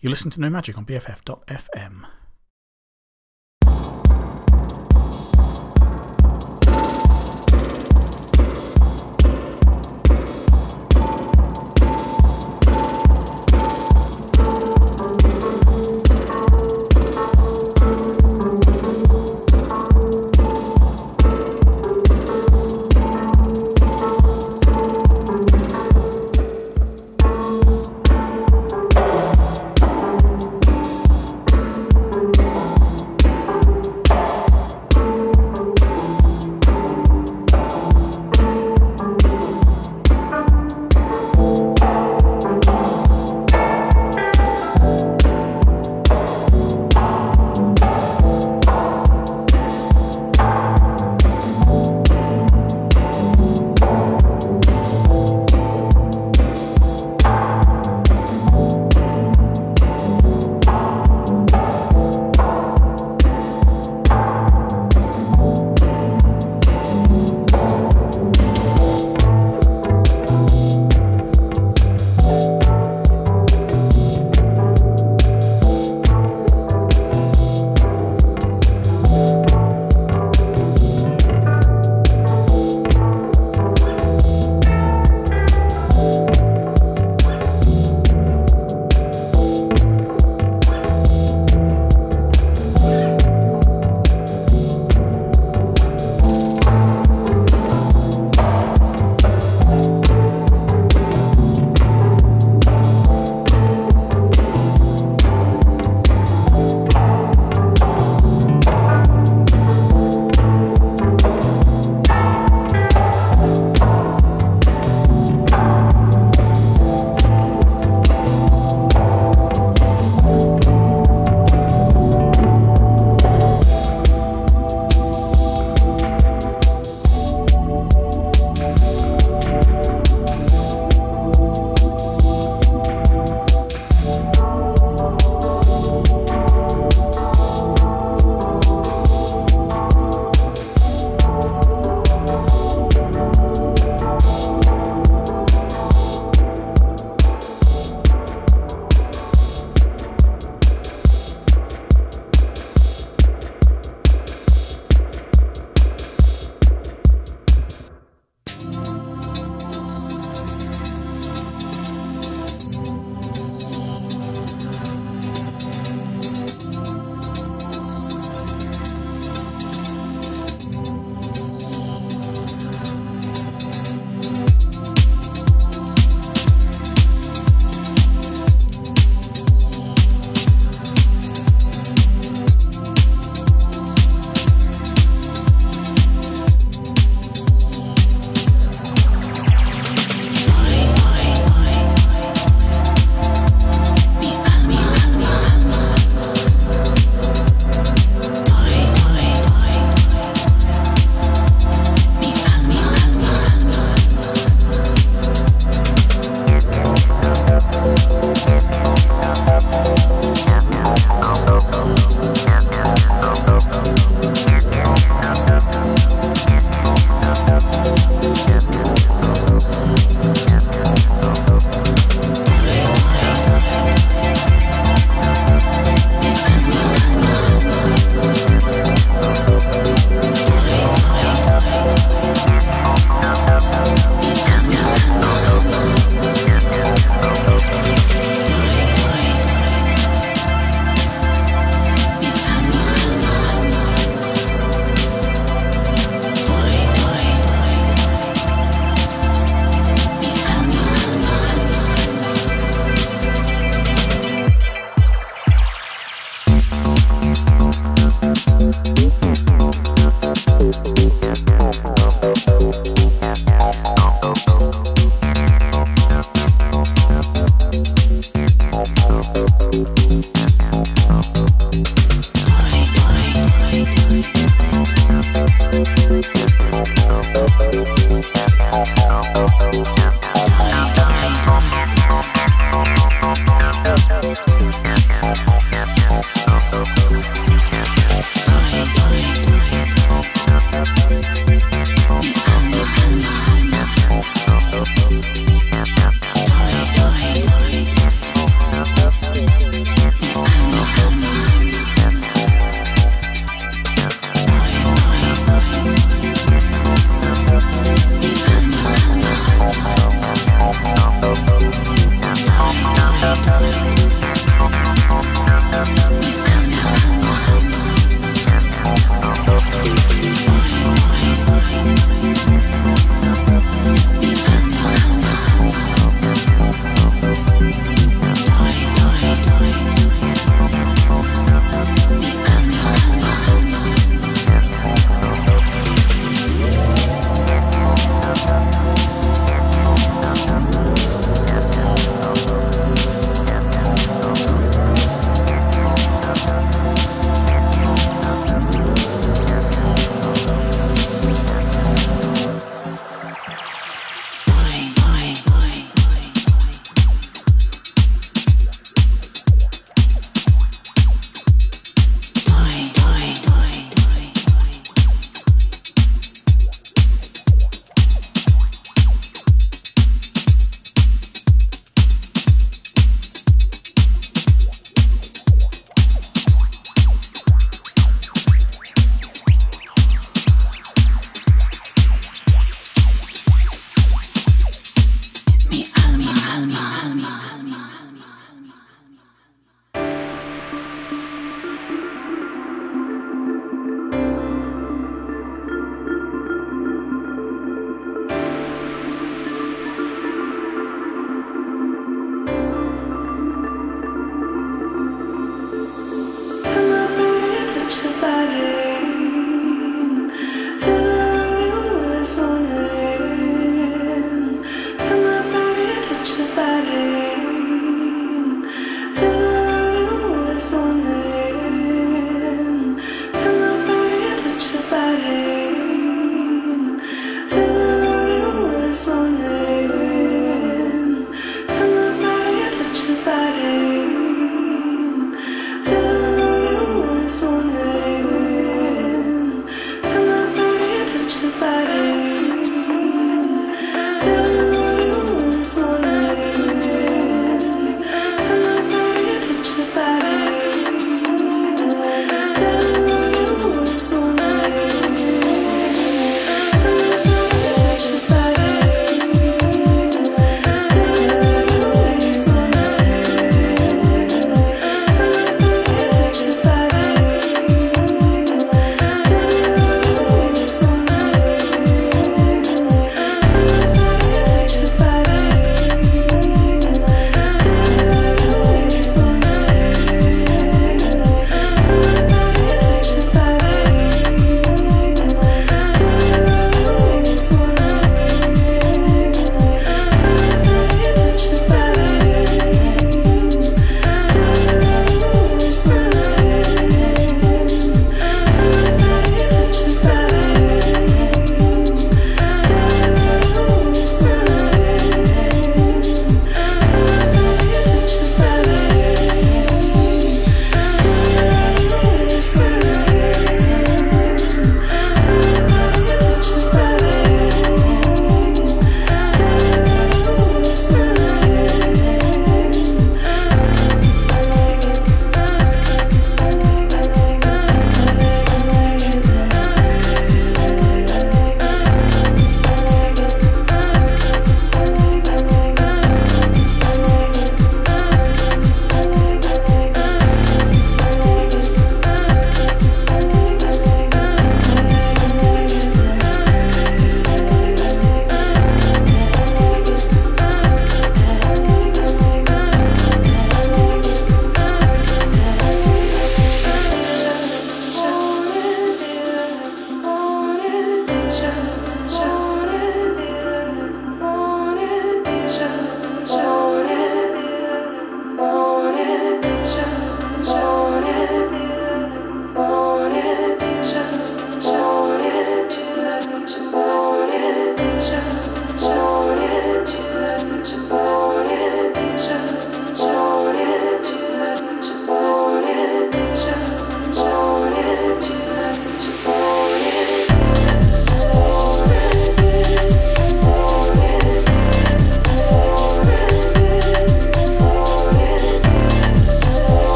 A: you listen to No Magic on BFF.fm. I'm.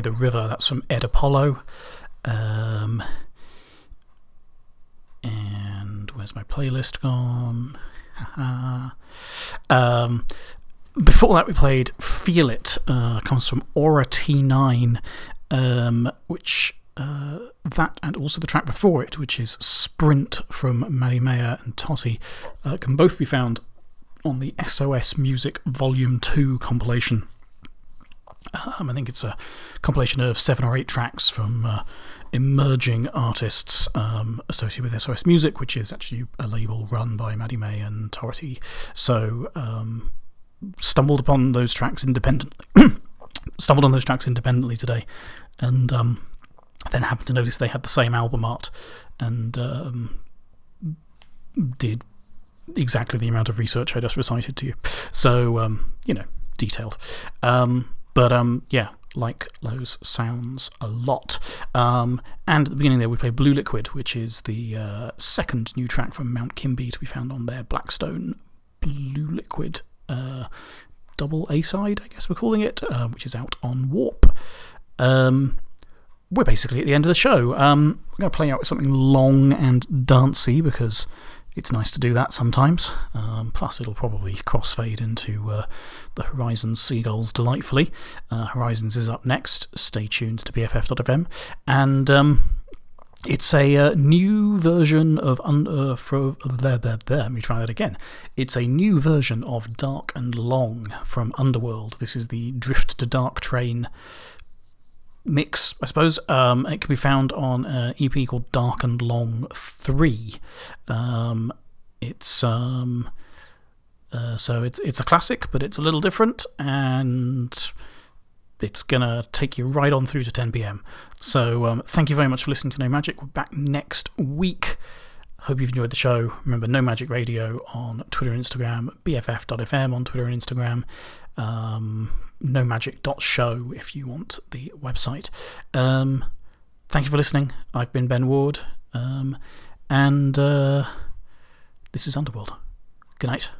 A: By the River. That's from Ed Apollo. Um, and where's my playlist gone? Um, before that, we played Feel It. Uh, comes from Aura T9, um, which uh, that and also the track before it, which is Sprint from Maddie Mayer and Totty, uh, can both be found on the SOS Music Volume 2 compilation. Um, I think it's a compilation of seven or eight tracks from uh, emerging artists um, associated with SOS Music, which is actually a label run by Maddie May and Tority. So, um, stumbled upon those tracks independently. *coughs* stumbled on those tracks independently today, and um, then happened to notice they had the same album art, and um, did exactly the amount of research I just recited to you. So, um, you know, detailed. Um, but um, yeah, like those sounds a lot. Um, and at the beginning there, we play Blue Liquid, which is the uh, second new track from Mount Kimbie to be found on their Blackstone Blue Liquid uh, double A side, I guess we're calling it, uh, which is out on Warp. Um, we're basically at the end of the show. Um, we're going to play out with something long and dancey because it's nice to do that sometimes. Um, plus, it'll probably crossfade into uh, the Horizons Seagulls delightfully. Uh, Horizons is up next. Stay tuned to BFF.fm. And um, it's a uh, new version of. Un- uh, fro- there, there, there. Let me try that again. It's a new version of Dark and Long from Underworld. This is the Drift to Dark train mix, I suppose. Um, it can be found on an EP called Dark and Long 3. Um, it's. Um, uh, so it's it's a classic, but it's a little different, and it's gonna take you right on through to 10 p.m. So um, thank you very much for listening to No Magic. We're back next week. Hope you've enjoyed the show. Remember, No Magic Radio on Twitter and Instagram, BFF.fm on Twitter and Instagram, um, NoMagic.show if you want the website. Um, thank you for listening. I've been Ben Ward, um, and uh, this is Underworld. Good night.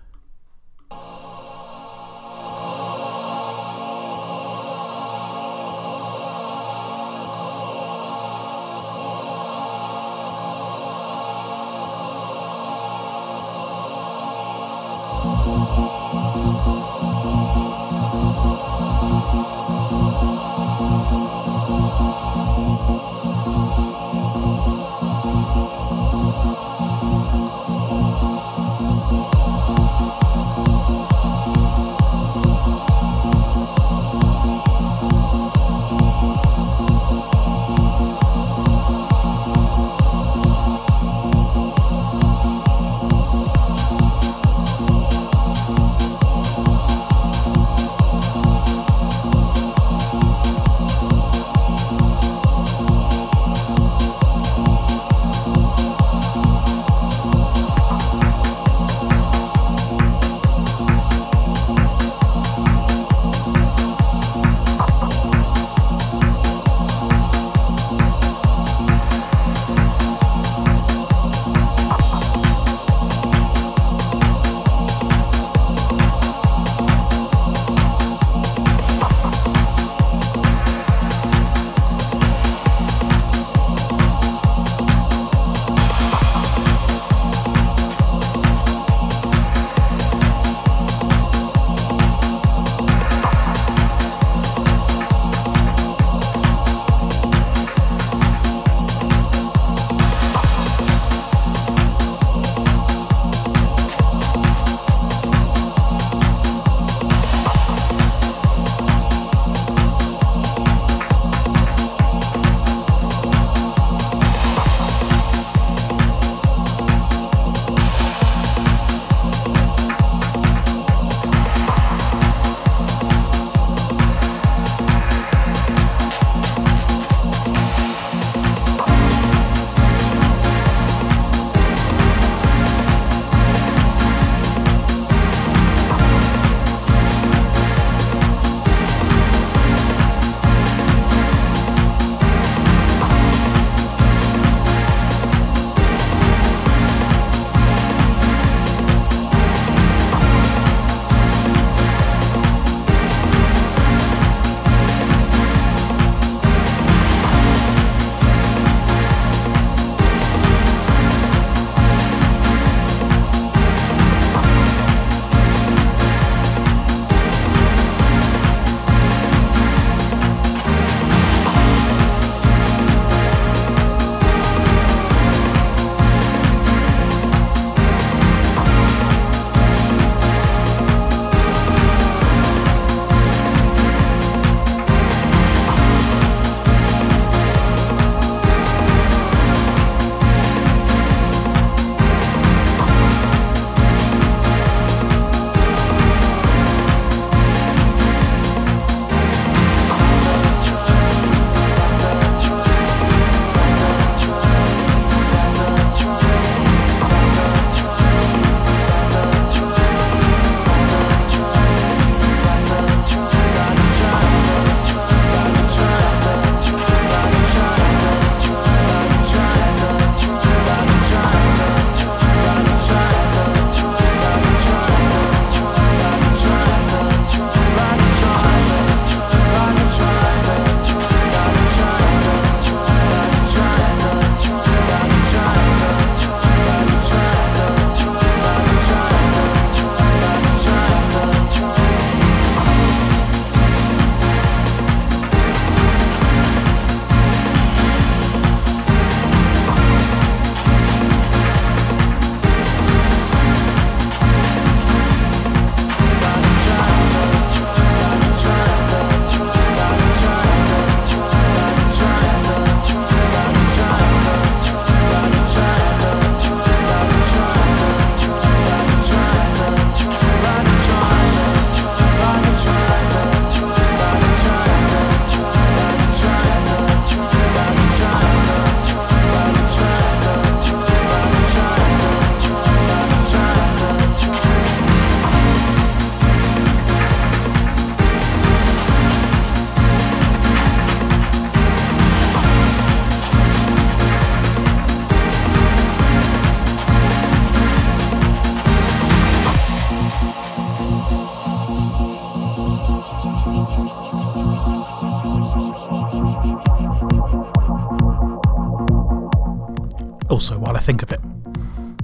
A: Think of it,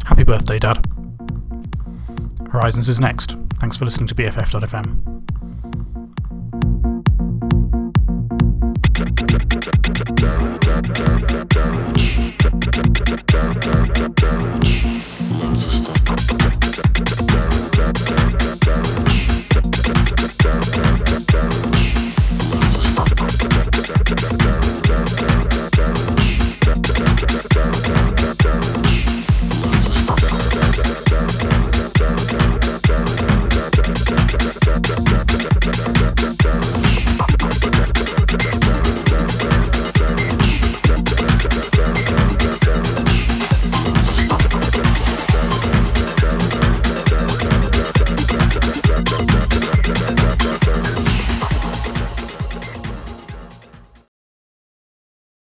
A: happy birthday, Dad. Horizons is next. Thanks for listening to BFF.fm.